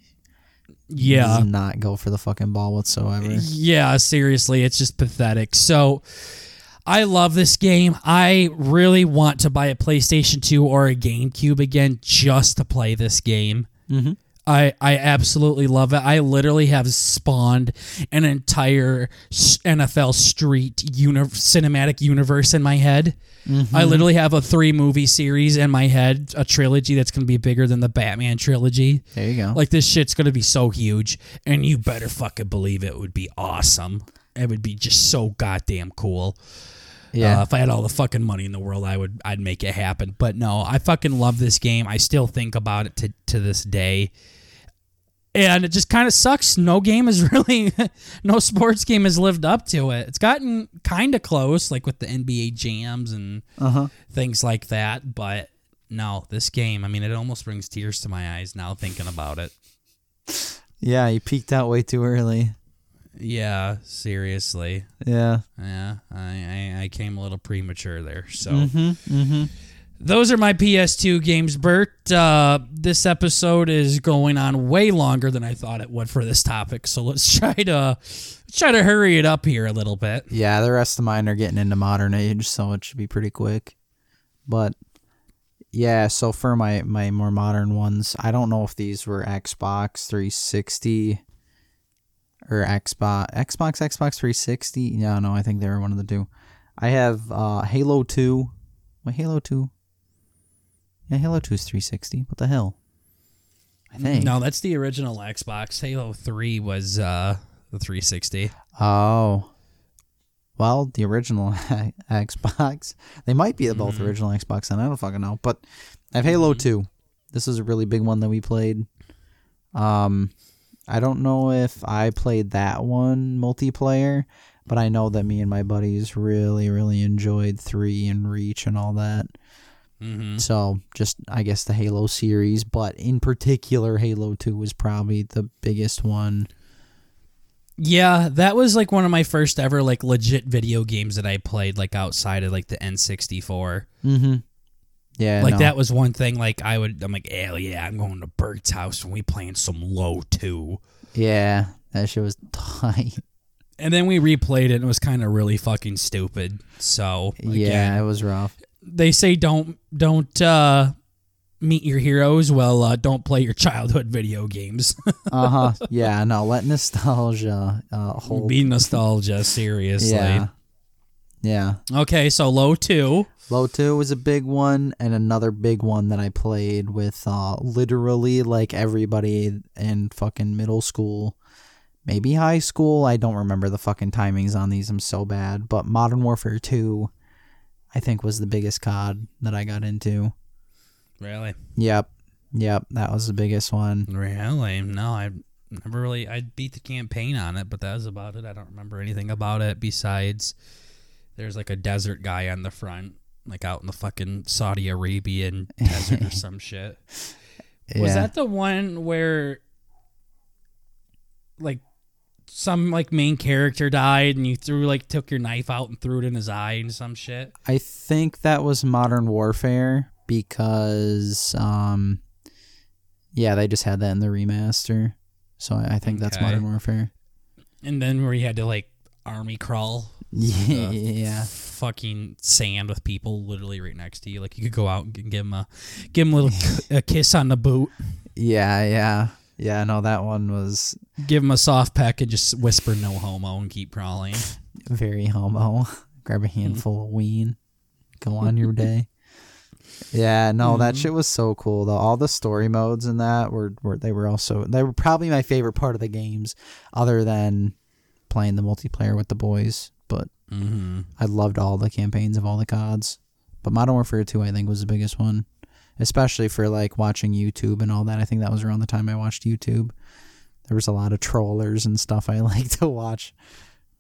Yeah. Does not go for the fucking ball whatsoever. Yeah, seriously, it's just pathetic. So I love this game. I really want to buy a PlayStation 2 or a GameCube again just to play this game. Mhm. I, I absolutely love it. I literally have spawned an entire NFL Street uni- cinematic universe in my head. I literally have a three movie series in my head, a trilogy that's going to be bigger than the Batman trilogy. There you go. Like this shit's gonna be so huge, and you better fucking believe it would be awesome. It would be just so goddamn cool. yeah. Uh, if I had all the fucking money in the world, I would I'd make it happen. But no, I fucking love this game. I still think about it to to this day. And it just kind of sucks. No game is really, no sports game has lived up to it. It's gotten kind of close, like with the NBA jams and Uh huh. things like that. But no, this game, I mean, it almost brings tears to my eyes now thinking about it. Yeah, you peaked out way too early. Yeah, seriously. Yeah. Yeah, I, I, I came a little premature there. So Mm-hmm. Mm-hmm. Those are my PS2 games, Bert. Uh, this episode is going on way longer than I thought it would for this topic. So let's try to let's try to hurry it up here a little bit. Yeah, the rest of mine are getting into modern age, so it should be pretty quick. But yeah, so for my my more modern ones, I don't know if these were Xbox 360 or Xbox Xbox Xbox 360. Yeah, no, I think they were one of the two. I have uh Halo 2. Wait, Halo 2. Yeah, Halo 2 is 360. What the hell? I think. No, that's the original Xbox. Halo 3 was uh, the 360. Oh. Well, the original Xbox. They might be both Mhm. original Xbox, and I don't fucking know. But I have Halo 2. This is a really big one that we played. Um, I don't know if I played that one multiplayer, but I know that me and my buddies really, really enjoyed 3 and Reach and all that. Mm-hmm. So, just, I guess, the Halo series, but in particular, Halo 2 was probably the biggest one. Yeah, that was like one of my first ever like legit video games that I played like outside of like the N64. Mm hmm. Yeah. like no. that was one thing like I would I'm like, hell yeah, I'm going to Bert's house and we playing some low two. Yeah, that shit was tight. And then we replayed it and it was kind of really fucking stupid. So yeah, it was rough. They say don't don't uh meet your heroes. Well, uh, don't play your childhood video games. Uh huh. yeah, no, let nostalgia uh, hold. Be nostalgia, seriously. yeah. Yeah. Okay, so low two. Low 2 was a big one, and another big one that I played with uh, literally like everybody in fucking middle school, maybe high school. I don't remember the fucking timings on these. I'm so bad. But Modern Warfare 2, I think, was the biggest COD that I got into. Really? Yep. Yep. That was the biggest one. Really? No, I never really. I beat the campaign on it, but that was about it. I don't remember anything about it besides there's like a desert guy on the front, like out in the fucking Saudi Arabian desert or some shit. Was that the one where like some like main character died and you threw like took your knife out and threw it in his eye and some shit? I think that was Modern Warfare because, um, yeah, they just had that in the remaster. So I, I think that's Modern Warfare. And then where you had to like army crawl Yeah, yeah, fucking sand with people literally right next to you. Like you could go out and give him a give him a little a kiss on the boot, yeah, yeah, yeah. No, that one was give him a soft peck, and just whisper "no homo" and keep crawling. very homo. Grab a handful of ween, go on your day. Yeah, no, that shit was so cool though. All the story modes in that were, were they were also they were probably my favorite part of the games, other than playing the multiplayer with the boys. But Mm-hmm. I loved all the campaigns of all the CODs. But Modern Warfare 2, I think, was the biggest one. Especially for like watching YouTube and all that. I think that was around the time I watched YouTube. There was a lot of trollers and stuff I like to watch.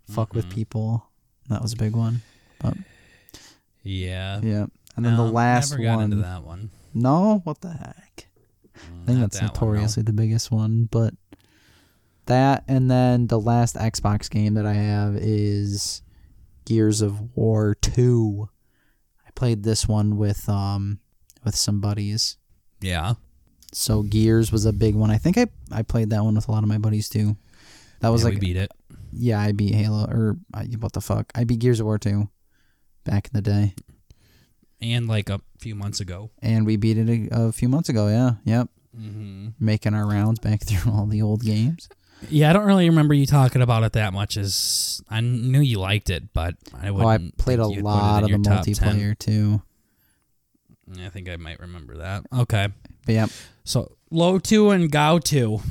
Fuck with people. That was a big one. But Yeah. yeah. And then No, the last never got one. into that one. No, what the heck? I think that's that one, no. notoriously the biggest one, but that and then the last Xbox game that I have is Gears of War 2. I played this one with um with some buddies. Yeah. So Gears was a big one. I think I I played that one with a lot of my buddies too. That was Yeah, like we beat it. yeah, I beat Halo or I, what the fuck? I beat Gears of War 2 back in the day. And like a few months ago. And we beat it a, a few months ago, yeah. Yep. Mm-hmm. Making our rounds back through all the old games. Yeah, I don't really remember you talking about it that much. As I knew you liked it, but I would. Oh, I played a lot of the multiplayer too. I think I might remember that. Okay, yep. so low two and Gao two.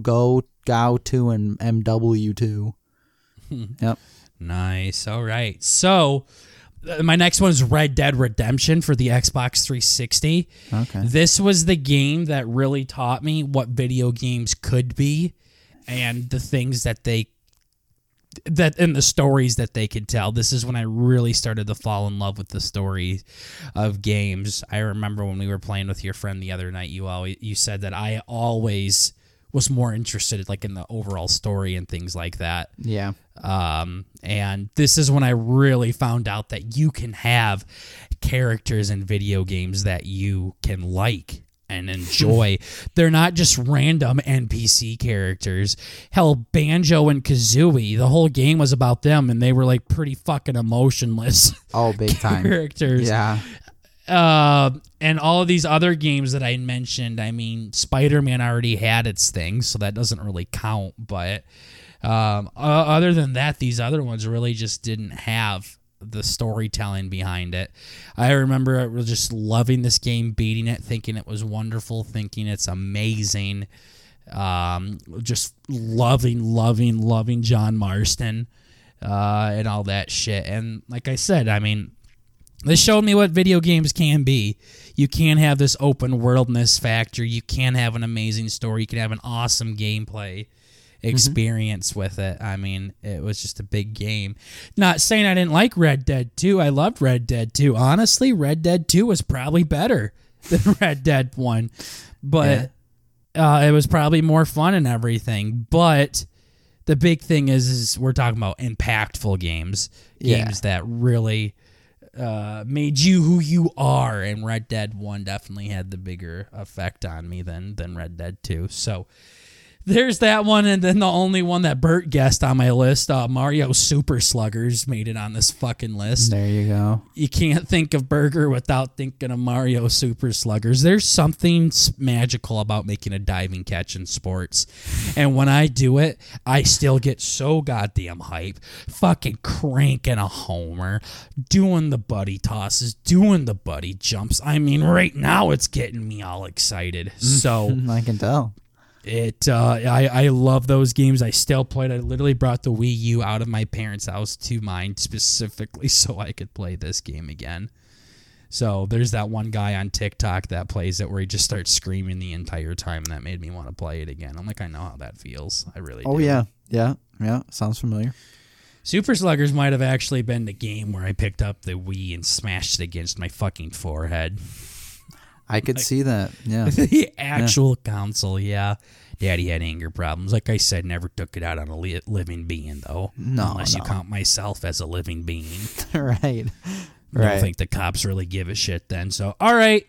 Go Gao 2 and MW 2. Yep. Nice. All right. So uh, my next one is Red Dead Redemption for the Xbox 360. Okay. This was the game that really taught me what video games could be and the things that they that and the stories that they could tell. This is when I really started to fall in love with the story of games. I remember when we were playing with your friend the other night, you always you said that I always was more interested like in the overall story and things like that. Yeah. Um, and this is when I really found out that you can have characters in video games that you can like and enjoy. They're not just random NPC characters. Hell, Banjo and Kazooie, the whole game was about them, and they were like pretty fucking emotionless Oh, big time. characters yeah. uh, and all of these other games that I mentioned, I mean, Spider Man already had its thing, so that doesn't really count. But um, uh, other than that, these other ones really just didn't have the storytelling behind it. I remember just loving this game, beating it, thinking it was wonderful, thinking it's amazing. Um, just loving, loving, loving John Marston uh, and all that shit. And like I said, I mean, this showed me what video games can be. You can have this open worldness factor. You can have an amazing story. You can have an awesome gameplay experience with it. I mean, it was just a big game. Not saying I didn't like Red Dead 2. I loved Red Dead 2. Honestly, Red Dead 2 was probably better than Red Dead 1. But uh, it was probably more fun and everything. But the big thing is, is we're talking about impactful games, Yeah. games that really uh, made you who you are. And Red Dead One definitely had the bigger effect on me than than Red Dead Two. So there's that one, and then the only one that Bert guessed on my list, uh, Mario Super Sluggers, made it on this fucking list There you go. you can't think of burger without thinking of Mario Super Sluggers. There's something magical about making a diving catch in sports. And when I do it, I still get so goddamn hype. Fucking cranking a homer, doing the buddy tosses, doing the buddy jumps. I mean, right now it's getting me all excited. So I can tell. It uh, I, I love those games i still played i literally brought the wii u out of my parents house to mine specifically so i could play this game again so there's that one guy on tiktok that plays it where he just starts screaming the entire time and that made me want to play it again i'm like i know how that feels i really Oh do. yeah. Yeah. Yeah. Sounds familiar. super sluggers might have actually been the game where i picked up the wii and smashed it against my fucking forehead I could see that. Yeah. the actual console, yeah. Daddy had anger problems. Like I said, never took it out on a li- living being, though. No, Unless you count myself as a living being. right. I Right. don't think the cops really give a shit then. So, all right.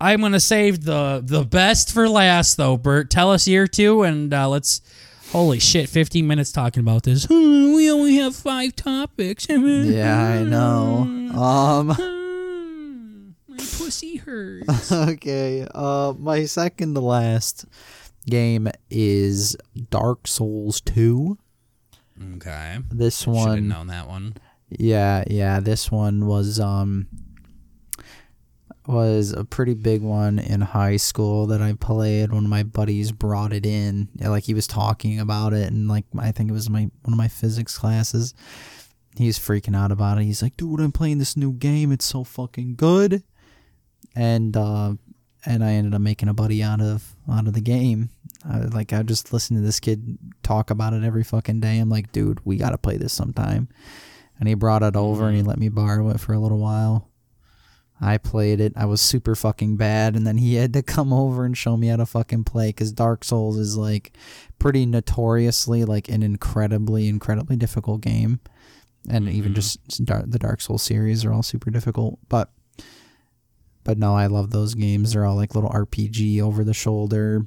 I'm going to save the, the best for last, though, Bert. Tell us year two, and uh, let's. Holy shit, 15 minutes talking about this. We only have five topics. Yeah, I know. Um. My pussy hurts. okay. Uh, my second to last game is Dark Souls Two. okay. This one Should have one, known that one. yeah, yeah. This one was um was a pretty big one in high school that I played. One of my buddies brought it in, yeah, like he was talking about it, and like I think it was my one of my physics classes. He's freaking out about it. He's like, "Dude, I'm playing this new game. It's so fucking good." And uh, and I ended up making a buddy out of out of the game. I, like I just listened to this kid talk about it every fucking day. I'm like, dude, we got to play this sometime. And he brought it over and he let me borrow it for a little while. I played it. I was super fucking bad, and then he had to come over and show me how to fucking play because Dark Souls is like pretty notoriously like an incredibly, incredibly difficult game, and even just the Dark Souls series are all super difficult. But, but no, I love those games. They're all like little RPG over the shoulder,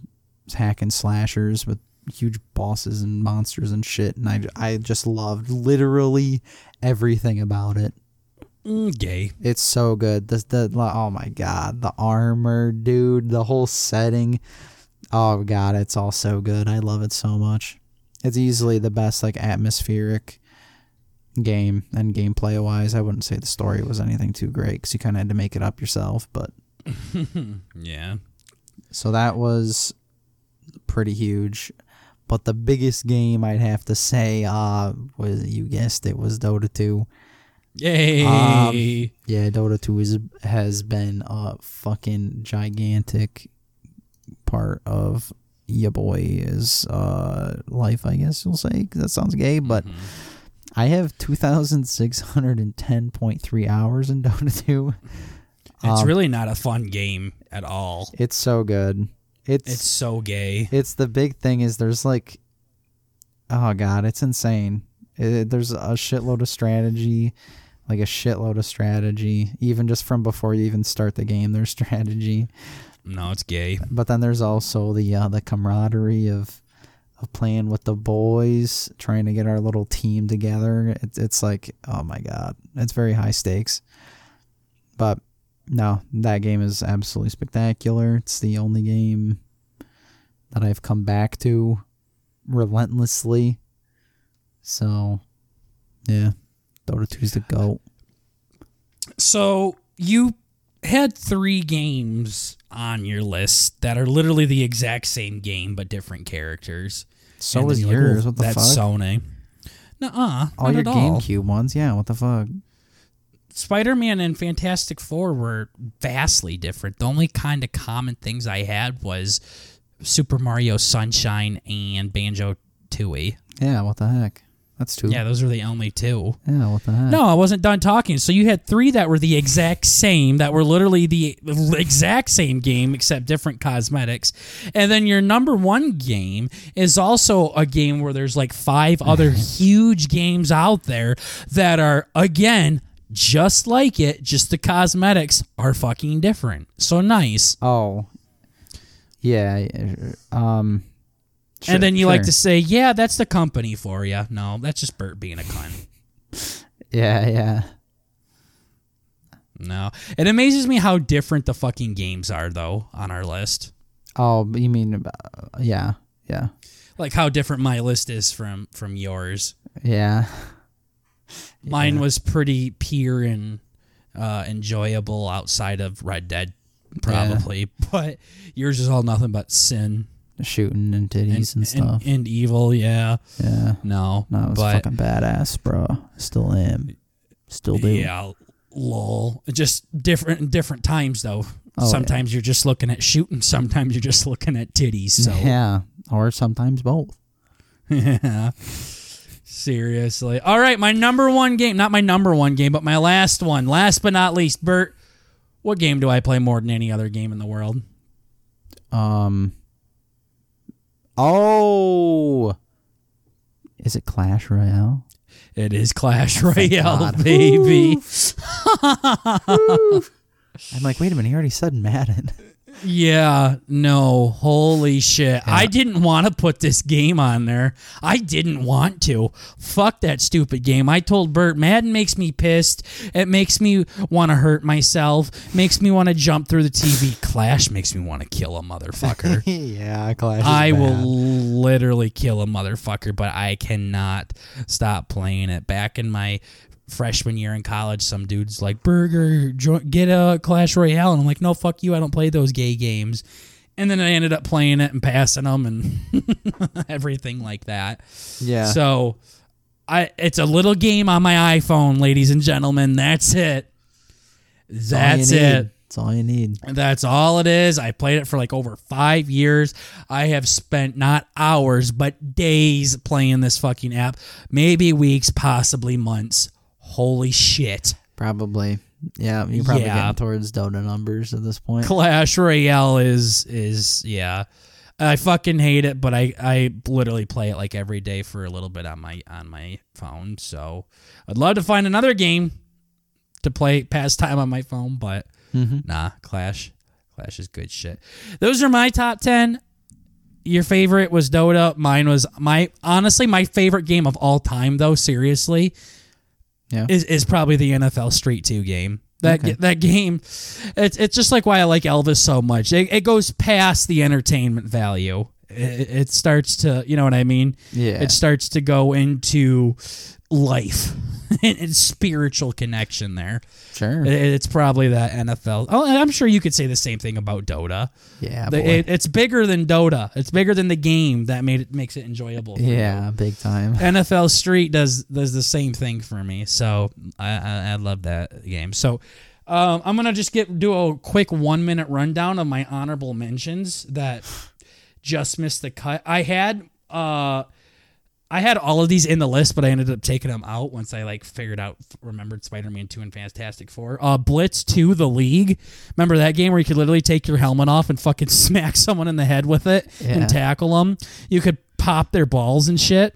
hack and slashers with huge bosses and monsters and shit, and I I just loved literally everything about it. Mm, gay. It's so good. The the oh my god, the armor, dude, the whole setting. Oh god, it's all so good. I love it so much. It's easily the best like atmospheric game and gameplay wise. I wouldn't say the story was anything too great because you kind of had to make it up yourself. But Yeah. so that was pretty huge. But the biggest game I'd have to say uh was you guessed it was Dota 2. Yay. Um, Yeah, Dota 2 is, has been a fucking gigantic part of your boy's uh, life, I guess you'll say. 'cause that sounds gay, but I have 2,610.3 hours in Dota 2. it's um, really not a fun game at all. It's so good. It's, It's so gay. it's the big thing is there's like, oh god, it's insane. It, there's a shitload of strategy, like a shitload of strategy, even just from before you even start the game. There's strategy. No, it's gay. but then there's also the uh, the camaraderie of of playing with the boys, trying to get our little team together. It's it's like oh my god, it's very high stakes. But no, that game is absolutely spectacular. It's the only game that I've come back to relentlessly. So yeah, Dota 2's the goat. So you had three games on your list that are literally the exact same game but different characters. So And was then like, yours. "Oh, what the that's fuck? Sony. Nuh-uh, all your all. GameCube ones, yeah. What the fuck? Spider-Man and Fantastic Four were vastly different. The only kind of common things I had was Super Mario Sunshine and Banjo Tooie. Yeah, what the heck? That's two. Yeah, those are the only two. Yeah, what the heck? No, I wasn't done talking. So you had three that were the exact same, that were literally the exact same game except different cosmetics. And then your number one game is also a game where there's like five other huge games out there that are, again, just like it, just the cosmetics are fucking different. So nice. Oh, yeah. yeah, Um, sure- and then you like to say, yeah, that's the company for you. No, that's just Bert being a cunt. Yeah, yeah. No. It amazes me how different the fucking games are, though, on our list. Oh, you mean, uh, yeah, yeah, Like how different my list is from from yours. yeah. Mine was pretty pure and uh, enjoyable outside of Red Dead, probably. But yours is all nothing but sin Shooting and titties and, and, stuff. and, evil. Yeah. yeah. No. No, it was but fucking badass, bro. Still am. Still do. yeah, lol. Just different different times though. Oh, yeah. sometimes you're just looking at shooting. Sometimes you're just looking at titties. So Yeah. Or sometimes both. Yeah. Seriously. All right, my number one game, not my number one game, but my last one. Last but not least, Bert, what game do I play more than any other game in the world? Um. Oh. Is it Clash Royale? It is Clash Oh, Royale, baby. I'm like, wait a minute. He already said Madden. Yeah, no, holy shit. I didn't want to put this game on there. I didn't want to. Fuck that stupid game. I told Bert, Madden makes me pissed. It makes me want to hurt myself, makes me want to jump through the TV. Clash makes me want to kill a motherfucker. yeah, Clash. Is I will literally kill a motherfucker, but I cannot stop playing it. Back in my freshman year in college, some dudes like Burger get a Clash Royale, and I'm like, no, fuck you, I don't play those gay games. And then I ended up playing it and passing them and everything like that. Yeah. So, I it's a little game on my iPhone, ladies and gentlemen. That's it. That's it. That's all you need. That's all it is. I played it for like over five years. I have spent not hours, but days playing this fucking app. Maybe weeks, possibly months. Holy shit. Probably. Yeah, you're probably Yeah. getting towards Dota numbers at this point. Clash Royale is is yeah. I fucking hate it, but I, I literally play it like every day for a little bit on my on my phone. So I'd love to find another game to play pass time on my phone, but Mhm. nah, Clash. Clash is good shit. Those are my top ten. Your favorite was Dota. Mine was my honestly my favorite game of all time though, seriously. Yeah. Is is probably the NFL Street 2 game. That Okay. that game it's it's just like why I like Elvis so much. It, it goes past the entertainment value. It, it starts to, you know what I mean? Yeah. It starts to go into life and, spiritual connection there. Sure. It- it's probably that NFL. Oh, and I'm sure you could say the same thing about Dota. yeah. The- it- it's bigger than Dota. It's bigger than the game that made it makes it enjoyable. for you. yeah, big time. NFL Street does does the same thing for me. So I I, I love that game. So um, I'm gonna just get do a quick one minute rundown of my honorable mentions that just missed the cut. I had uh I had all of these in the list, but I ended up taking them out once I like figured out remembered Spider-Man 2 and Fantastic 4. Uh Blitz 2 The League. Remember that game where you could literally take your helmet off and fucking smack someone in the head with it Yeah. and tackle them. You could pop their balls and shit.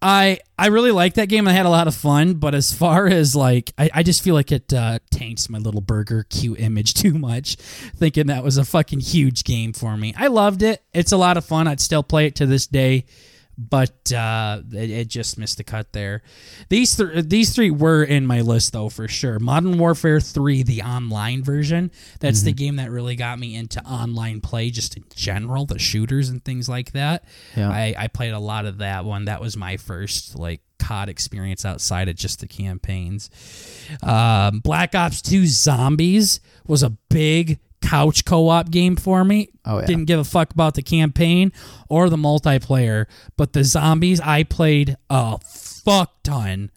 I I really liked that game. I had a lot of fun, but as far as like, I, I just feel like it uh, taints my little burger cute image too much. Thinking that was a fucking huge game for me. I loved it. It's a lot of fun. I'd still play it to this day, but uh, it, it just missed the cut there. These th- these three were in my list though for sure. Modern Warfare Three, the online version. That's the game that really got me into online play, just in general, the shooters and things like that. Yeah. I, I played a lot of that one. That was my first like COD experience outside of just the campaigns. Um, Black Ops 2 Zombies was a big couch co-op game for me. Oh, yeah. Didn't give a fuck about the campaign or the multiplayer, but the zombies I played a fuck ton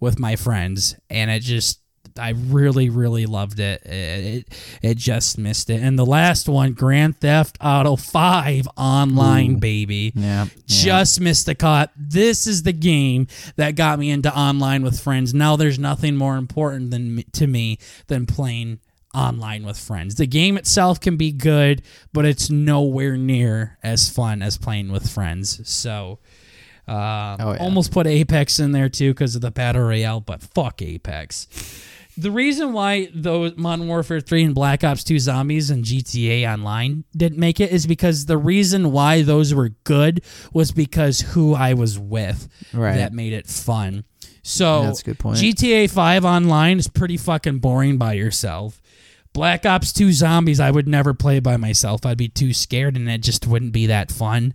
with my friends and it just I really really loved it. It, it. it just missed it. And the last one, Grand Theft Auto 5 online baby Yeah. just missed the cut. This is the game that got me into online with friends. Now there's nothing more important than to me than playing online with friends. The game itself can be good, but it's nowhere near as fun as playing with friends. So uh, Oh, yeah. almost put Apex in there too because of the battle royale, but fuck Apex. The reason why those Modern Warfare 3 and Black Ops 2 Zombies and GTA Online didn't make it is because the reason why those were good was because who I was with Right. that made it fun. So That's a good point. GTA 5 Online is pretty fucking boring by yourself. Black Ops 2 Zombies I would never play by myself. I'd be too scared and it just wouldn't be that fun.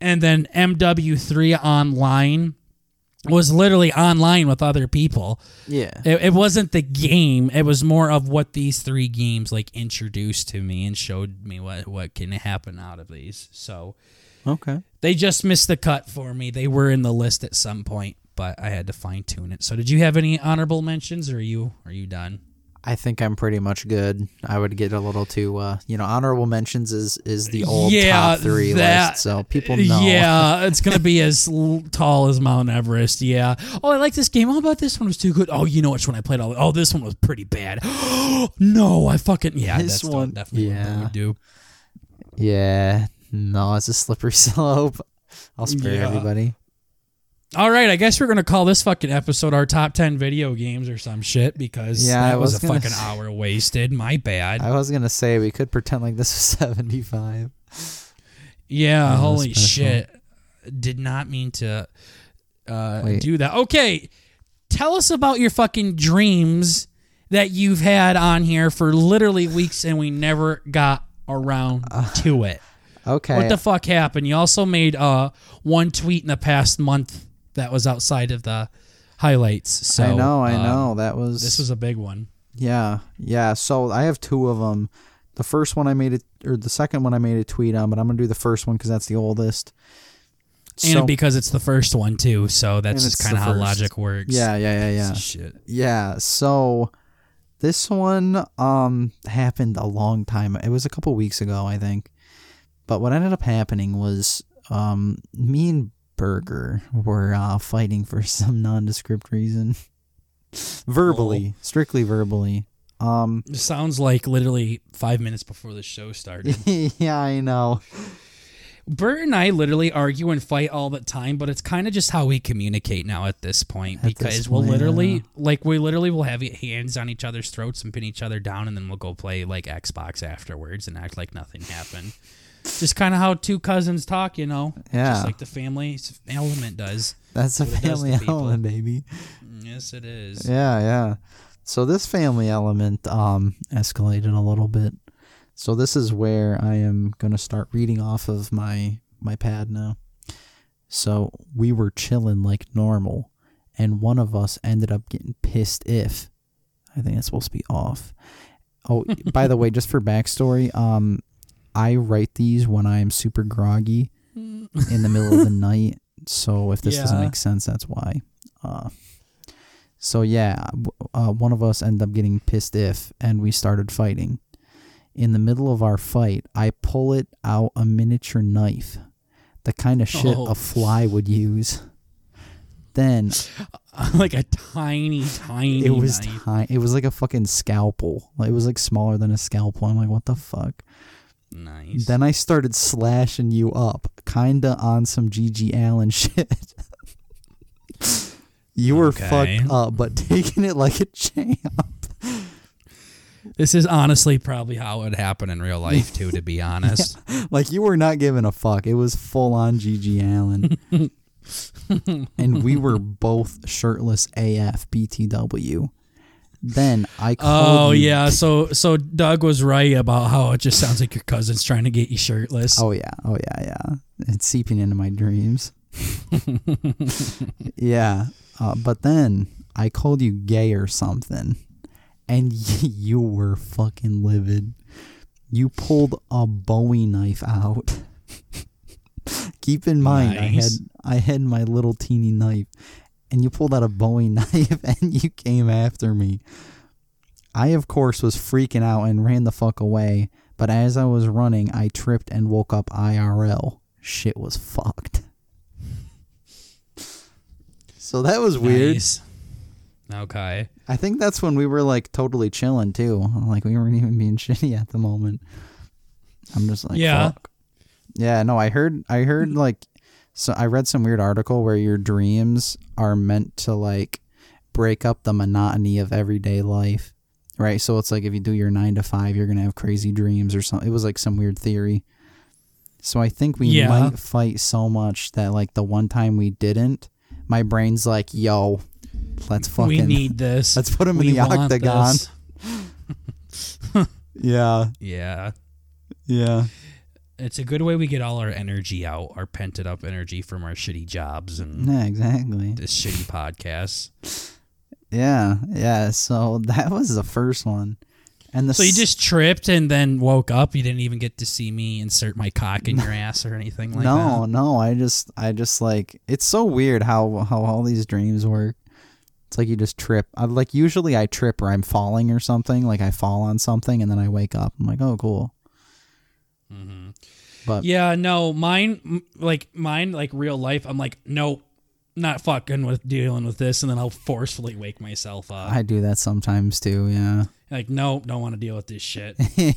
And then MW3 Online was literally online with other people. Yeah. It, it wasn't the game. It was more of what these three games like introduced to me and showed me what what can happen out of these. So Okay. they just missed the cut for me. They were in the list at some point, but I had to fine tune it. So did you have any honorable mentions, or are you are you done? I think I'm pretty much good. I would get a little too, uh, you know, honorable mentions is is the old Yeah, top three that- list, so people know. Yeah, it's gonna be as tall as Mount Everest. Yeah. Oh, I like this game. Oh, about this one was too good. Oh, you know which one I played? All. Oh, this one was pretty bad. no, I fucking yeah. This that's one- definitely yeah. Would do. Yeah. No, it's a slippery slope. I'll spare Yeah. everybody. All right, I guess we're gonna call this fucking episode our top ten video games or some shit because Yeah, that was, was a fucking hour wasted. My bad. I was gonna say we could pretend like this was 75. Yeah, Oh, holy special. shit. Did not mean to uh, do that. Okay, tell us about your fucking dreams that you've had on here for literally weeks and we never got around to it. Okay. What the fuck happened? You also made uh, one tweet in the past month that was outside of the highlights. So I know, I um, know. That was This was a big one. Yeah, yeah. So I have two of them. The first one I made it, or the second one I made a tweet on, but I'm gonna do the first one because that's the oldest. And So- because it's the first one too, so that's just kind of how logic works. yeah, yeah, yeah, yeah, Shit. yeah. So This one um happened a long time. It was a couple weeks ago, I think. But what ended up happening was um me and Burger were uh, fighting for some nondescript reason. verbally, strictly verbally. Um sounds like literally five minutes before the show started. yeah, I know. Bert and I literally argue and fight all the time, but it's kind of just how we communicate now at this point. At because this we'll point, literally, yeah. like, we literally will have hands on each other's throats and pin each other down, and then we'll go play like Xbox afterwards and act like nothing happened. Just kind of how two cousins talk, you know. Yeah. Just like the family element does. That's a what it does to family element, baby. Yes, it is. Yeah, yeah. So this family element um escalated a little bit. So this is where I am going to start reading off of my my pad now. So we were chilling like normal and one of us ended up getting pissed if I think it's supposed to be off. Oh, by the way, just for backstory, um I write these when I am super groggy in the middle of the night. So if this doesn't make sense, that's why. Uh so yeah, uh, one of us ended up getting pissed if, and we started fighting. In the middle of our fight, I pull it out a miniature knife, the kind of shit Oh. a fly would use. Then like a tiny, tiny. it was tiny. It was like a fucking scalpel. It was like smaller than a scalpel. I'm like, what the fuck? Nice. Then I started slashing you up, kinda on some GG Allen shit. you were Okay. fucked up, but taking it like a champ. this is honestly probably how it would happen in real life too. To be honest. Like you were not giving a fuck. It was full on GG Allen. and we were both shirtless AF BTW. Then I called Oh you- yeah, so so Doug was right about how it just sounds like your cousin's trying to get you shirtless. Oh yeah. Oh yeah, yeah. It's seeping into my dreams. yeah. Uh, but then I called you gay or something. And you were fucking livid. You pulled a Bowie knife out. Keep in mind, I had I had my little teeny knife, and you pulled out a Bowie knife and you came after me. I of course was freaking out and ran the fuck away, but as I was running, I tripped and woke up IRL. Shit was fucked. So that was weird. Nice. Okay. I think that's when we were like totally chilling too. Like we weren't even being shitty at the moment. I'm just like, Yeah. fuck. Yeah, no, I heard I heard hmm. like so I read some weird article where your dreams are meant to like break up the monotony of everyday life. Right? So it's like if you do your 9 to 5, you're going to have crazy dreams or something. It was like some weird theory. So I think we Yeah. might fight so much that like the one time we didn't, my brain's like, "Yo, let's fucking we need this. let's put him We in the octagon." Yeah, Yeah. yeah. It's a good way we get all our energy out, our pented up energy from our shitty jobs and Yeah, exactly. this shitty podcast. Yeah, yeah. So that was the first one, and the So you just tripped and then woke up. You didn't even get to see me insert my cock in your ass or anything like no, that. no. No. I just, I just like it's so weird how how all these dreams work. It's like you just trip. I, like usually I trip or I'm falling or something. Like I fall on something and then I wake up. I'm like, oh, cool. hmm But Yeah, no, mine like mine like real life. I'm like, nope, not fucking with dealing with this, and then I'll forcefully wake myself up. I do that sometimes too. Yeah, like, nope, don't want to deal with this shit.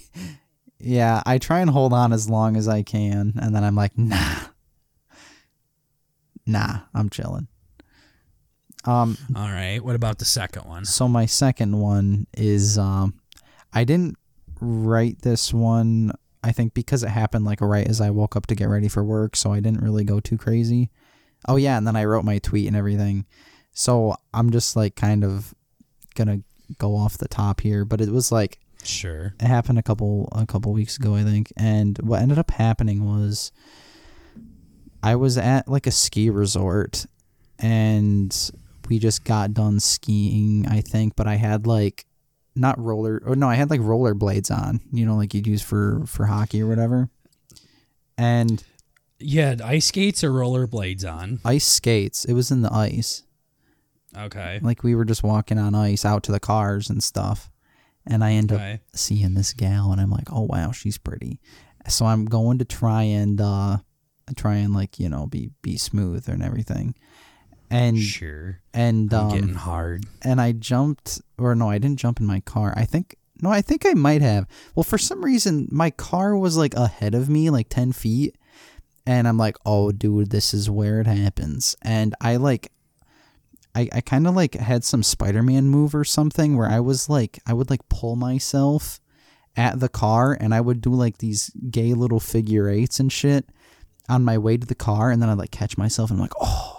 yeah. I try and hold on as long as I can, and then I'm like, nah, nah. I'm chilling. Um, All right, what about the second one? So my second one is um I didn't write this one I think because it happened like right as I woke up to get ready for work, so I didn't really go too crazy. Oh yeah, and then I wrote my tweet and everything. So I'm just like kind of gonna go off the top here, but it was like Sure. it happened a couple a couple weeks ago I think, and what ended up happening was I was at like a ski resort and we just got done skiing, I think, but I had like not roller or no, I had like roller blades on, you know, like you'd use for for hockey or whatever. And Yeah, ice skates or roller blades on. ice skates, it was in the ice. Okay. Like we were just walking on ice out to the cars and stuff. and I end up seeing this gal, and I'm like, oh wow, she's pretty. So I'm going to try and uh, try and like you know be be smooth and everything, and Sure. and I'm um, getting hard. and I jumped, or no, I didn't jump in my car. I think, no, I think I might have. Well, for some reason, my car was like ahead of me, like 10 feet. And I'm like, oh, dude, this is where it happens. And I like, I, I kind of like had some Spider Man move or something where I was like, I would like pull myself at the car and I would do like these gay little figure eights and shit on my way to the car. And then I'd like catch myself and I'm like, oh,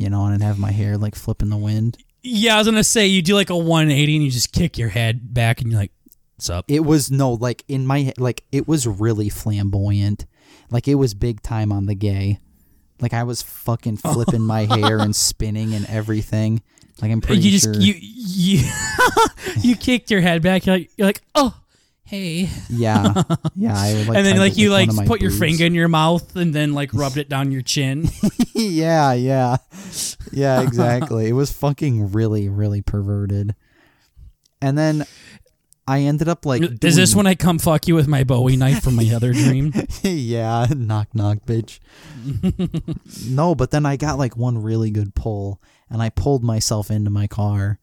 you know, and I'd have my hair like flip in the wind. Yeah, I was gonna say you do like a 180 and you just kick your head back and you're like, "What's up?" It was no like in my like it was really flamboyant. Like it was big time on the gay. Like I was fucking flipping my hair and spinning and everything. Like I'm pretty you just sure. you you you kicked your head back. You're like, you're like, oh, hey, yeah, yeah. I would, like, and then like you like put your boobs. finger in your mouth and then like rubbed it down your chin. yeah, yeah, yeah. Exactly. it was fucking really, really perverted. And then I ended up like. Is this when I come fuck you with my Bowie knife from my other dream? yeah, knock knock, bitch. no, but then I got like one really good pull, and I pulled myself into my car,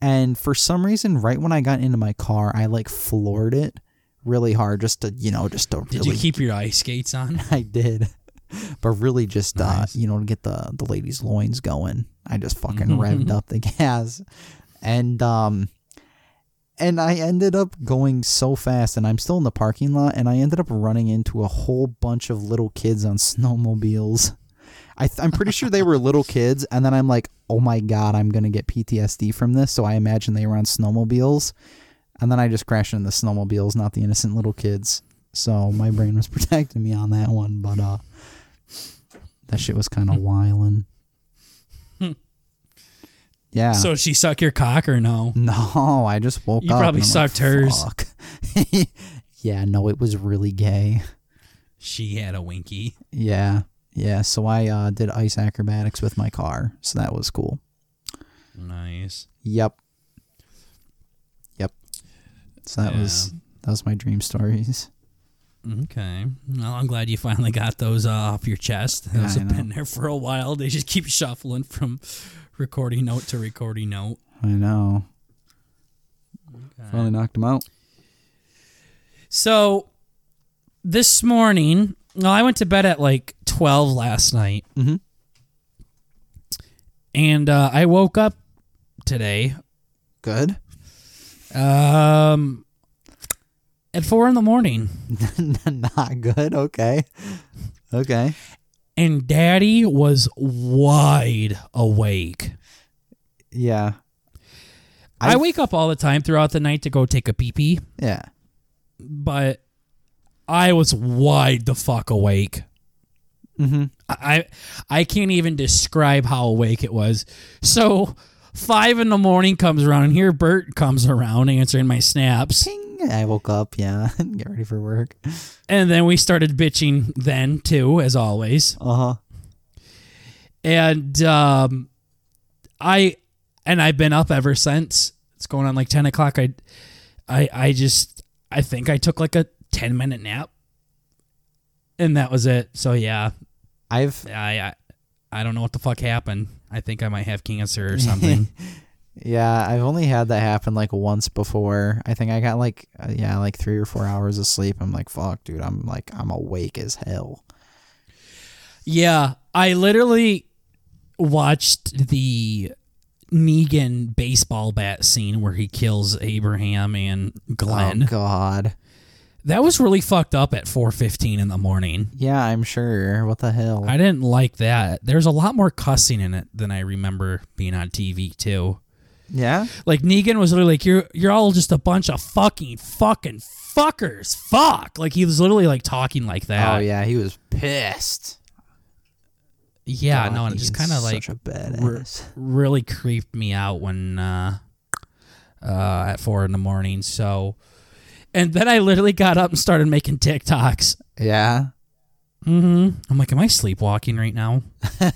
and for some reason, right when I got into my car, I like floored it really hard, just to you know, just to Did really. you keep your ice skates on? I did, but really just Nice. uh, you know, to get the the ladies' loins going, I just fucking revved up the gas, and um and I ended up going so fast, and I'm still in the parking lot, and I ended up running into a whole bunch of little kids on snowmobiles. I th- I'm pretty sure they were little kids, and then I'm like, oh my god, I'm gonna get PTSD from this. So I imagine they were on snowmobiles, and then I just crashed into the snowmobiles, not the innocent little kids. So my brain was protecting me on that one, but uh, that shit was kind of wildin'. Yeah. So she suck your cock or no? No, I just woke You up. You probably sucked like, hers. Yeah, no, it was really gay. She had a winky. Yeah, yeah. So I uh, did ice acrobatics with my car, so that was cool. Nice. Yep. Yep. So that Yeah. was that was my dream stories. Okay. Well, I'm glad you finally got those uh, off your chest. Those I have been there for a while. They just keep shuffling from recording note to recording note. I know. Finally knocked them out. So this morning, well, I went to bed at like 12 last night. Mhm. And uh, I woke up today Good. um, at 4 in the morning. Not good. Okay. Okay. And daddy was wide awake. Yeah. I I've- wake up all the time throughout the night to go take a pee pee, Yeah. but I was wide the fuck awake. Mm-hmm. I I can't even describe how awake it was. So five in the morning comes around, and here Bert comes around answering my snaps, Ping. I woke up. Yeah. Get ready for work. and then we started bitching then too, as always. Uh huh. And um, I and I've been up ever since. It's going on like ten o'clock. I I I just I think I took like a ten minute nap, and that was it. So yeah, I've I I, I don't know what the fuck happened. I think I might have cancer or something. Yeah, I've only had that happen like once before. I think I got like uh, yeah, like 3 or 4 hours of sleep. I'm like, "Fuck, dude. I'm like I'm awake as hell." yeah, I literally watched the Negan baseball bat scene where he kills Abraham and Glenn. Oh god. That was really fucked up at 4:15 in the morning. Yeah, I'm sure. What the hell? I didn't like that. There's a lot more cussing in it than I remember being on TV too. yeah? Like Negan was literally like, "You're you're all just a bunch of fucking fucking fuckers, fuck!" Like he was literally like talking like that. oh yeah, he was pissed. yeah. God, no, and it just kind of like re- really creeped me out when uh, uh, at four in the morning. So, and then I literally got up and started making TikToks. Yeah. hmm I'm like, am I sleepwalking right now?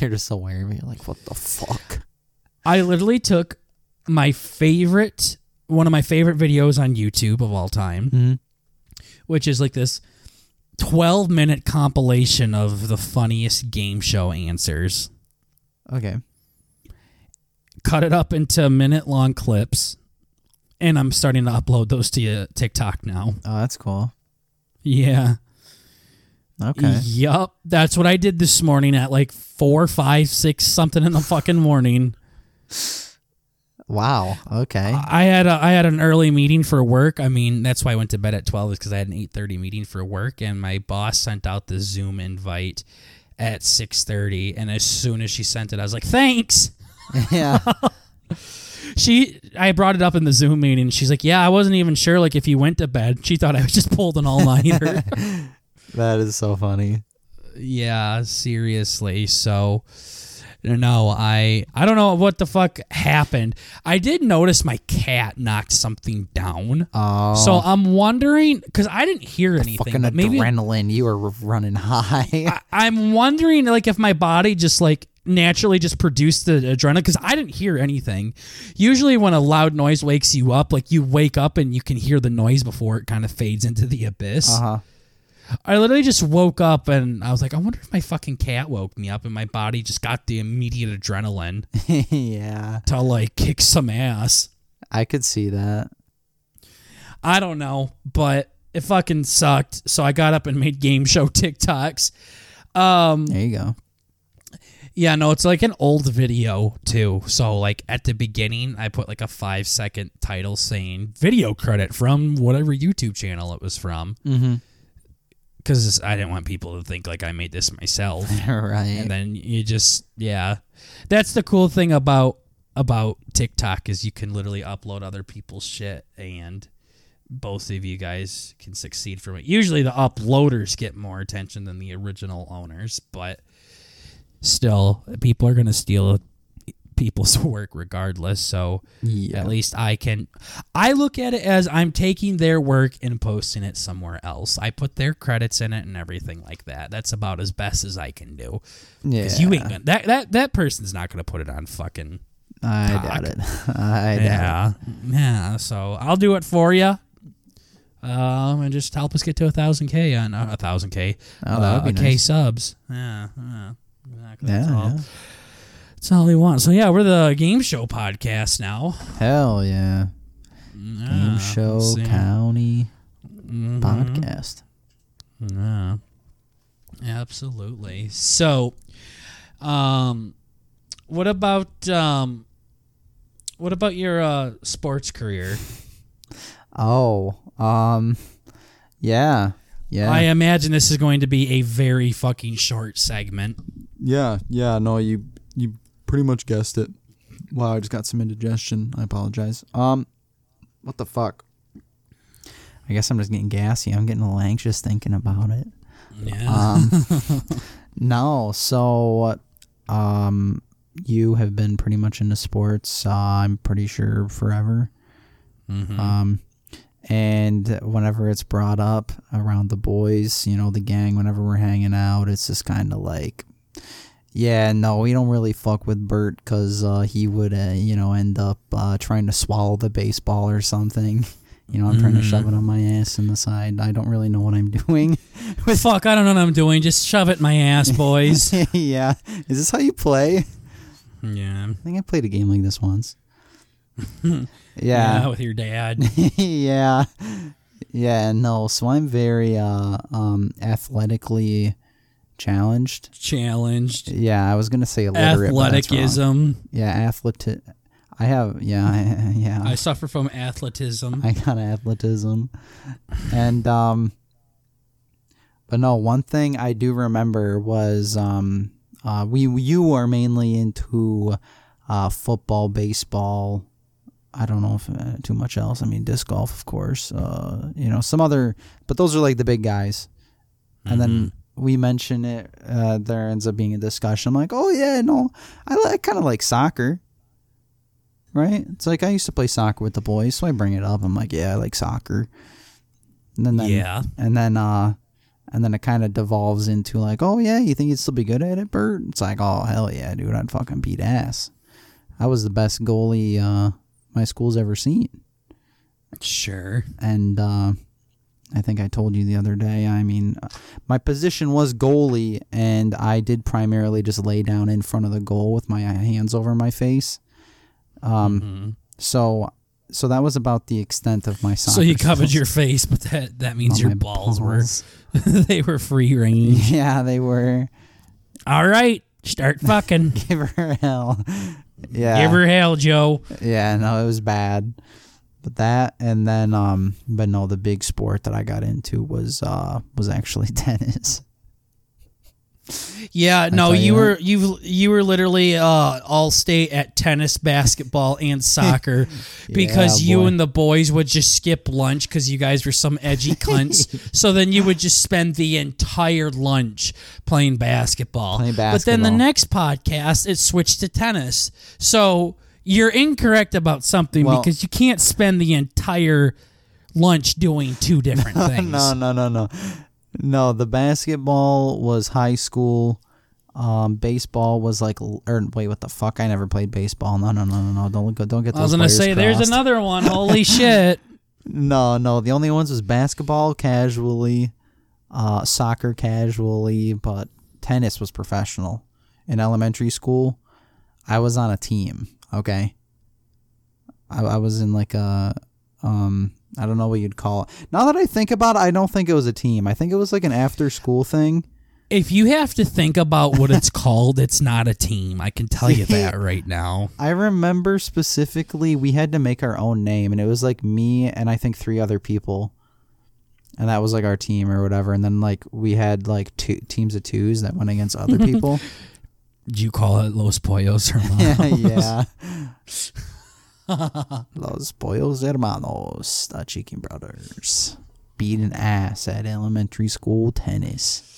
You're just aware of it. You're like, "What the fuck?" I literally took my favorite one of my favorite videos on YouTube of all time, Mhm. which is like this 12 minute compilation of the funniest game show answers. Okay. Cut it up into minute long clips, and I'm starting to upload those to uh, TikTok now. Oh, that's cool. Yeah. Okay. Yup. That's what I did this morning at like four, five, six, something in the fucking morning. Wow. Okay. I had a, I had an early meeting for work. I mean, that's why I went to bed at twelve is because I had an eight thirty meeting for work, and my boss sent out the Zoom invite at six thirty. And as soon as she sent it, I was like, "Thanks." yeah. She, I brought it up in the Zoom meeting. She's like, "Yeah, I wasn't even sure like if you went to bed." She thought I was just pulled an all nighter. That is so funny. yeah, seriously. So. No, I I don't know what the fuck happened. I did notice my cat knocked something down. Oh. So I'm wondering because I didn't hear anything. fucking but maybe adrenaline. You were running high. I, I'm wondering like if my body just like naturally just produce the adrenaline because I didn't hear anything. Usually when a loud noise wakes you up, like you wake up and you can hear the noise before it kind of fades into the abyss. Uh huh. I literally just woke up and I was like, I wonder if my fucking cat woke me up and my body just got the immediate adrenaline yeah. to like kick some ass. I could see that. I don't know, but it fucking sucked. So I got up and made game show TikToks. Um, There you go. Yeah, no, it's like an old video too. So like at the beginning, I put like a five second title saying video credit from whatever YouTube channel it was from, Mm-hmm. because I didn't want people to think like I made this myself. right. and then you just yeah, that's the cool thing about about TikTok is you can literally upload other people's shit and both of you guys can succeed from it. Usually the uploaders get more attention than the original owners, but still people are going to steal people's work regardless. So yeah. at least I can I look at it as I'm taking their work and posting it somewhere else. I put their credits in it and everything like that. That's about as best as I can do. yeah. Because you ain't gonna that, that that person's not gonna put it on fucking TikTok. doubt it. I doubt yeah yeah. So I'll do it for you. Um, and just help us get to a thousand k on uh, a thousand k, Oh, uh, would be a k subs. Yeah, yeah, exactly. Yeah, That's all. yeah. That's all we want. So yeah, we're the game show podcast now. Hell yeah. Yeah, Game show county Mhm. podcast. Yeah. Absolutely. So, um, what about um, what about your uh, sports career? Oh, um, yeah, yeah. I imagine this is going to be a very fucking short segment. Yeah, yeah, no, you you pretty much guessed it. Wow, I just got some indigestion. I apologize. um, what the fuck? I guess I'm just getting gassy. I'm getting a little anxious thinking about it. Yeah. Um, no, so, um, you have been pretty much into sports. Uh, I'm pretty sure forever. Mhm. Um, and whenever it's brought up around the boys, you know, the gang, whenever we're hanging out, it's just kind of like, yeah, no, we don't really fuck with Bert because uh, he would, uh, you know, end up uh, trying to swallow the baseball or something. You know, I'm trying to shove it on my ass in the side. I don't really know what I'm doing. With Fuck, I don't know what I'm doing. Just shove it in my ass, boys. yeah. Is this how you play? yeah. I think I played a game like this once. yeah. yeah. with your dad. yeah. Yeah, no. So I'm very uh um athletically challenged. Challenged. Yeah, I was gonna say illiterate. Athleticism. Yeah, athletic. I have yeah, I, yeah. I suffer from athleticism. I got athleticism. And um but no, one thing I do remember was um uh we you are mainly into uh football, baseball, I don't know if uh, too much else. I mean disc golf of course. Uh you know, some other but those are like the big guys. And then we mention it uh there ends up being a discussion. I'm like, "Oh yeah, no. I like kind of like soccer." right? It's like I used to play soccer with the boys, so I bring it up. I'm like, yeah, I like soccer. And then, then Yeah. and then uh and then it kind of devolves into like, oh yeah, you think you'd still be good at it, Bert? It's like, oh hell yeah, dude, I'd fucking beat ass. I was the best goalie uh my school's ever seen. Sure. and uh, I think I told you the other day. I mean, uh, my position was goalie, and I did primarily just lay down in front of the goal with my hands over my face. Um, Mhm. so, so that was about the extent of my soccer. So you covered skills. your face, but that that means Oh, your balls, balls. were they were free range. Yeah, they were. All right, start fucking. Give her hell. Yeah. Give her hell, Joe. Yeah, no, it was bad. But that and then um but no, the big sport that I got into was uh was actually tennis. Yeah, no, you you were you you were literally uh, all state at tennis, basketball, and soccer because Yeah, you boy. and the boys would just skip lunch because you guys were some edgy cunts. so then you would just spend the entire lunch playing basketball. Playing But then the next podcast it switched to tennis. So you're incorrect about something Well- because you can't spend the entire lunch doing two different things. no, no, no, no. No, the basketball was high school. Um, baseball was like, or wait, what the fuck? I never played baseball. No, no, no, no, no. Don't look. Don't get. I was gonna say there's another one. Holy shit. No, no. The only ones was basketball casually, uh, soccer casually, but tennis was professional. In elementary school, I was on a team. Okay. I, I was in like a, um, I don't know what you'd call it. Now that I think about it, I don't think it was a team. I think it was like an after school thing. If you have to think about what it's called, it's not a team. I can tell you that right now. I remember specifically we had to make our own name, and it was like me and I think three other people, and that was like our team or whatever. And then like we had like two teams of twos that went against other people. Do you call it Los Pollos Hermanos? yeah. Los Pollos Hermanos, the Chicken Brothers, beating ass at elementary school tennis.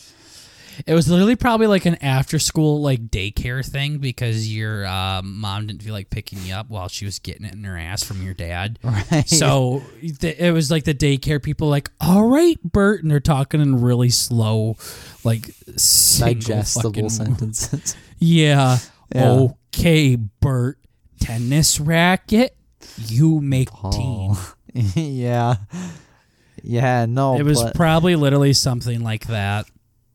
It was literally probably like an after school like daycare thing because your um, mom didn't feel like picking you up while she was getting it in her ass from your dad. Right. So th- it was like the daycare people like, all right, Bert, and they're talking in really slow, like single digestible fucking- sentences. Yeah. Yeah. Okay, Bert. Tennis racket. You make oh. team. Oh. yeah. Yeah, no. It was but- probably literally something like that.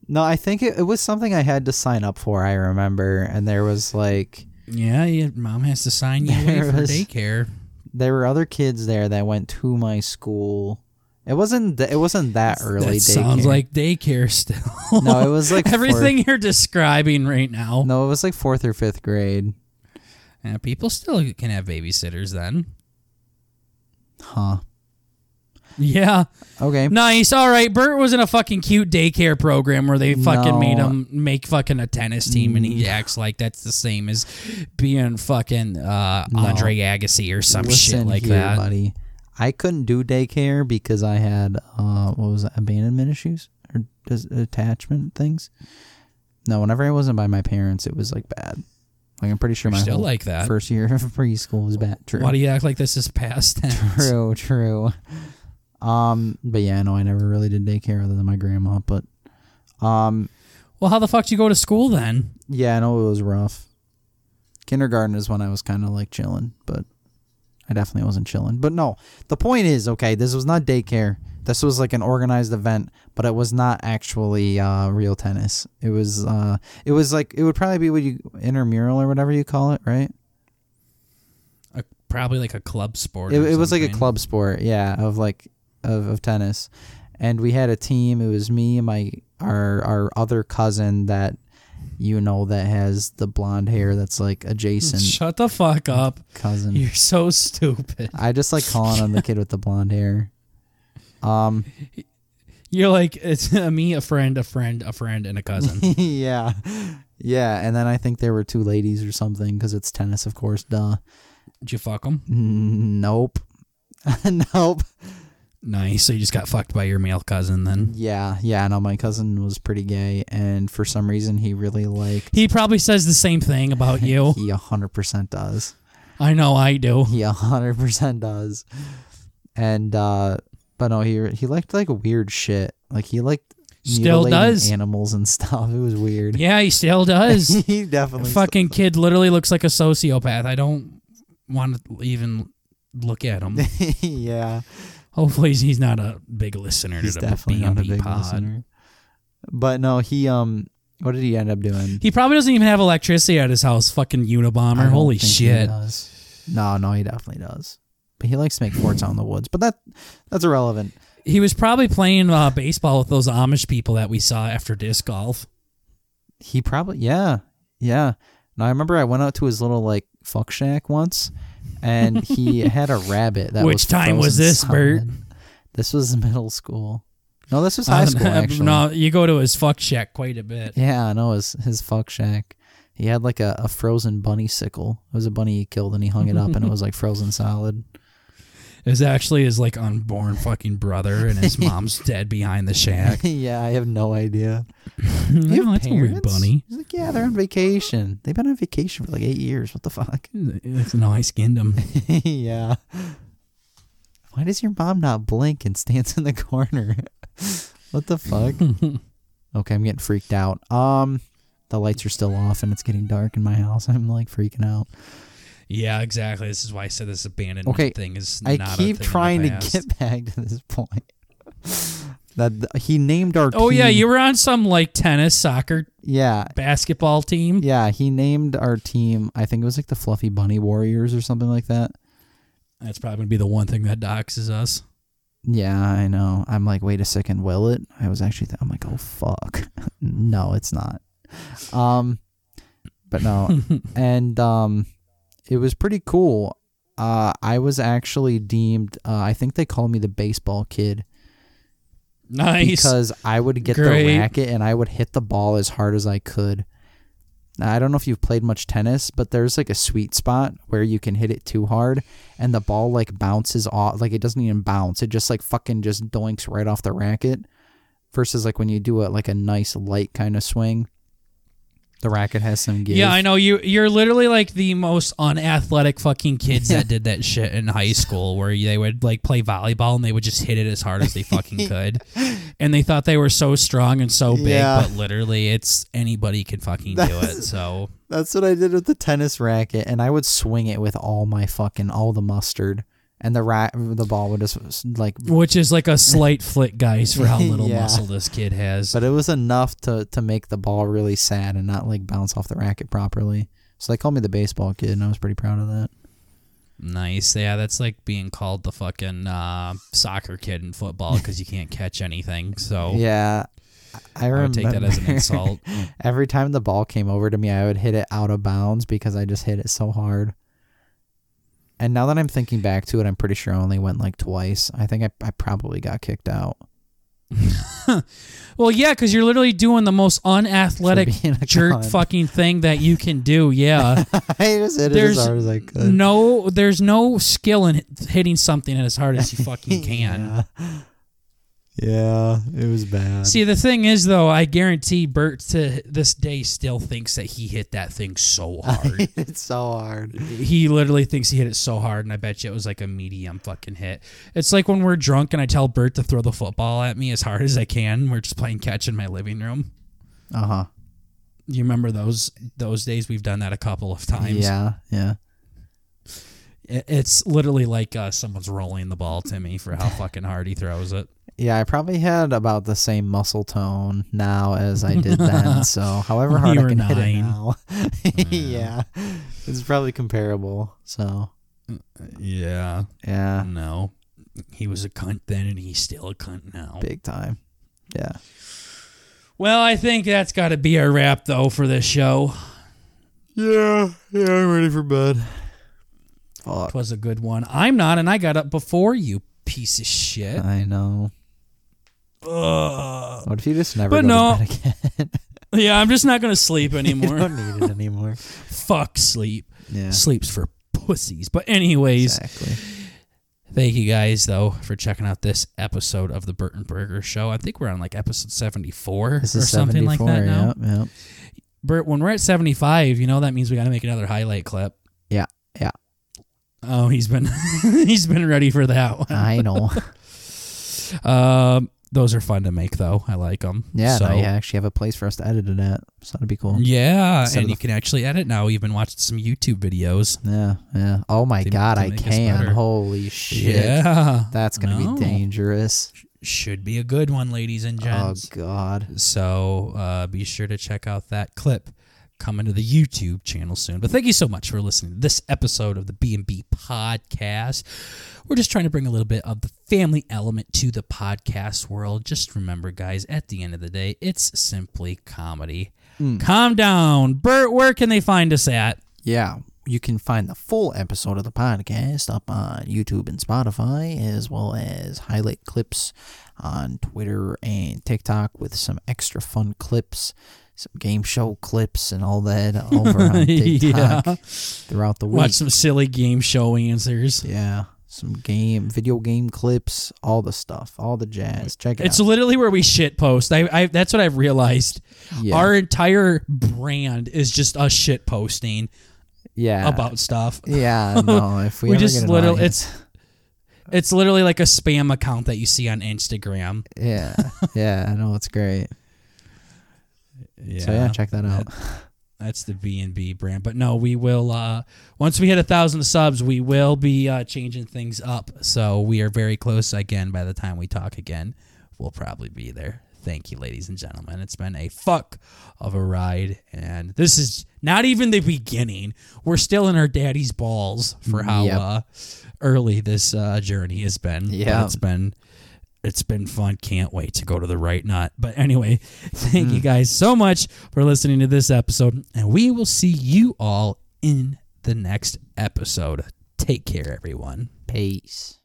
No, I think it, it was something I had to sign up for. I remember, and there was like Yeah, your mom has to sign you away for was- daycare. there were other kids there that went to my school. It wasn't th- it wasn't that early. that sounds daycare. like daycare still. no, it was like everything you're describing right now. No, it was like fourth or fifth grade. Yeah, people still can have babysitters then. Huh. Yeah, Okay. nice. All right, Bert was in a fucking cute daycare program where they fucking No. made him make fucking a tennis team, and Mm. he acts like that's the same as being fucking uh, No. Andre Agassi or some shit like here, that. buddy. I couldn't do daycare because I had uh what was it, abandonment issues or dis- attachment things. No, whenever I wasn't by my parents, it was like bad. Like I'm pretty sure You're my still like that. first year of preschool was bad. True. Why do you act like this is past tense? True, true. Um, but yeah, no, I never really did daycare other than my grandma. But, um, Well, how the fuck do you go to school then? yeah, I know it was rough. Kindergarten is when I was kind of like chilling, but I definitely wasn't chilling. But no, the point is, okay, this was not daycare. This was like an organized event, but it was not actually uh, real tennis. It was, uh, it was like it would probably be what you intramural or whatever you call it, right? A, probably like a club sport. It, it was like a club sport, yeah, of like of, of tennis, and we had a team. It was me and my our our other cousin that you know that has the blonde hair that's like adjacent Shut the fuck up. cousin. You're so stupid. I just like calling on the kid with the blonde hair. Um, You're like it's me, a friend, a friend, a friend, and a cousin. yeah, yeah, and then I think there were two ladies or something because it's tennis, of course. Duh. Did you fuck them? Nope. nope. Nice. So you just got fucked by your male cousin then. Yeah, yeah. No, my cousin was pretty gay, and for some reason, he really liked. He probably says the same thing about you. He a hundred percent does. I know I do. He a hundred percent does. And uh but no, he he liked like weird shit. Like he liked Still does. animals and stuff. It was weird. Yeah, he still does. he definitely Fucking kid literally looks like a sociopath. I don't want to even look at him. yeah, Hopefully, he's not a big listener he's to the definitely not a big pod. listener. But no, he um, what did he end up doing? He probably doesn't even have electricity at his house. Fucking Unabomber. Holy shit. No, no, he definitely does. But he likes to make forts out in the woods. But that that's irrelevant. He was probably playing uh, baseball with those Amish people that we saw after disc golf. He probably yeah yeah. No, I remember I went out to his little like fuck shack once, and he had a rabbit. That Which was time was this, Bert? This was middle school. No, this was high school actually. no, you go to his fuck shack quite a bit. Yeah, I know his his fuck shack. He had like a, a frozen bunny sickle. It was a bunny he killed and he hung it up and it was like frozen solid. Was actually his like unborn fucking brother, and his mom's dead behind the shack. yeah, I have no idea. You have that's a weird parents? bunny. He's like, yeah, they're on vacation. They've been on vacation for like eight years. What the fuck? No, I skinned him. yeah. Why does your mom not blink and stands in the corner? what the fuck? okay, I'm getting freaked out. Um, the lights are still off and it's getting dark in my house. I'm like freaking out. Yeah, exactly. This is why I said this abandonment Okay, thing is I keep thing trying to get back to this point. that he named our Oh yeah, you were on some like tennis, soccer, yeah basketball team. yeah he named our team I think it was like the Fluffy Bunny Warriors or something like that. That's probably gonna be the one thing that doxes us. Yeah, I know. I'm like, wait a second, will it? I was actually, th- I'm like, oh fuck, no, it's not. Um, but no, and um, it was pretty cool. Uh, I was actually deemed. Uh, I think they called me the baseball kid Nice. because I would get Great. the racket and I would hit the ball as hard as I could. Now, I don't know if you've played much tennis, but there's like a sweet spot where you can hit it too hard and the ball like bounces off. Like it doesn't even bounce. It just like fucking just doinks right off the racket. Versus like when you do it like a nice light kind of swing, the racket has some give. yeah, I know you. You're literally like the most unathletic fucking kids that did that shit in high school, where they would like play volleyball and they would just hit it as hard as they fucking could, and they thought they were so strong and so big, Yeah. but literally, it's anybody can fucking do it. So That's what I did with the tennis racket, and I would swing it with all my fucking all the mustard, and the ra- the ball would just like which is like a slight flick, guys, for how little Yeah. muscle this kid has. but it was enough to to make the ball really sad and not like bounce off the racket properly. So they called me the baseball kid, and I was pretty proud of that. Nice. Yeah, that's like being called the fucking uh, soccer kid in football because you can't catch anything. So Yeah, I I remember. would take that as an insult. Every time the ball came over to me, I would hit it out of bounds because I just hit it so hard. And now that I'm thinking back to it, I'm pretty sure I only went like twice. I think I, I probably got kicked out. Well, yeah, because you're literally doing the most unathletic For being a jerk cunt. fucking thing that you can do. Yeah. I just hit it There's as hard as I could. no, there's no skill in hitting something as hard as you fucking can. Yeah. Yeah, it was bad. See, the thing is, though, I guarantee Bert to this day still thinks that he hit that thing so hard. it's so hard. he literally thinks he hit it so hard, and I bet you it was like a medium fucking hit. It's like when we're drunk and I tell Bert to throw the football at me as hard as I can. We're just playing catch in my living room. Uh huh. You remember those those days? We've done that a couple of times. Yeah, yeah. It- It's literally like uh, someone's rolling the ball to me for how fucking hard he throws it. Yeah, I probably had about the same muscle tone now as I did then. So, however hard I can hit it now, yeah, it's probably comparable. So, mm, uh, Yeah. yeah, No. He was a cunt then, and he's still a cunt now. big time. Yeah. Well, I think that's got to be our wrap, though, for this show. Yeah, yeah. I'm ready for bed. It Fuck. was a good one. I'm not, and I got up before you, piece of shit. I know. Ugh. What if you just never But go no. to bed again? Yeah, I'm just not going to sleep you anymore. don't need it anymore. Fuck sleep. Yeah. Sleep's for pussies. But, anyways, Exactly. thank you guys, though, for checking out this episode of the Bert and Burger Show. I think we're on like episode 74 This or something like that now. Yep, yep. Bert, when we're at 75, you know that means we got to make another highlight clip. Yeah, yeah. Oh, he's been he's been ready for that one. I know. Um, those are fun to make though. I like them. Yeah, So, now you actually have a place for us to edit it at, so that'd be cool. yeah, Instead and you the- can actually edit now. You've been watching some YouTube videos. Yeah, yeah. Oh my To- god, I can. Holy shit. Yeah, That's gonna No. be dangerous. Should be a good one, ladies and gents. Oh god. So uh, be sure to check out that clip coming to the YouTube channel soon. But thank you so much for listening to this episode of the B&B podcast. We're just trying to bring a little bit of the family element to the podcast world. Just remember, guys, at the end of the day, it's simply comedy. Mm. Calm down. Bert, where can they find us at? Yeah, you can find the full episode of the podcast up on YouTube and Spotify, as well as highlight clips on Twitter and TikTok with some extra fun clips, some game show clips, and all that over on TikTok Yeah. throughout the week. Watch some silly game show answers. Yeah, some game, video game clips, all the stuff, all the jazz. Check it It's out. literally where we shit post. I, I that's what I've realized. Yeah. Our entire brand is just us shit posting yeah. about stuff. Yeah, no. If we, We just literally audience- it's it's literally like a spam account that you see on Instagram. yeah, yeah. I know it's great. Yeah. So yeah, check that out. That's the B and B brand. But no, we will uh once we hit a thousand subs, we will be uh changing things up. So we are very close again by the time we talk again. We'll probably be there. Thank you, ladies and gentlemen. It's been a fuck of a ride. And this is not even the beginning. We're still in our daddy's balls for how Yep. uh early this uh journey has been. Yeah. It's been it's been fun. Can't wait to go to the right nut. But anyway, thank you mm. guys so much for listening to this episode, and we will see you all in the next episode. Take care, everyone. Peace.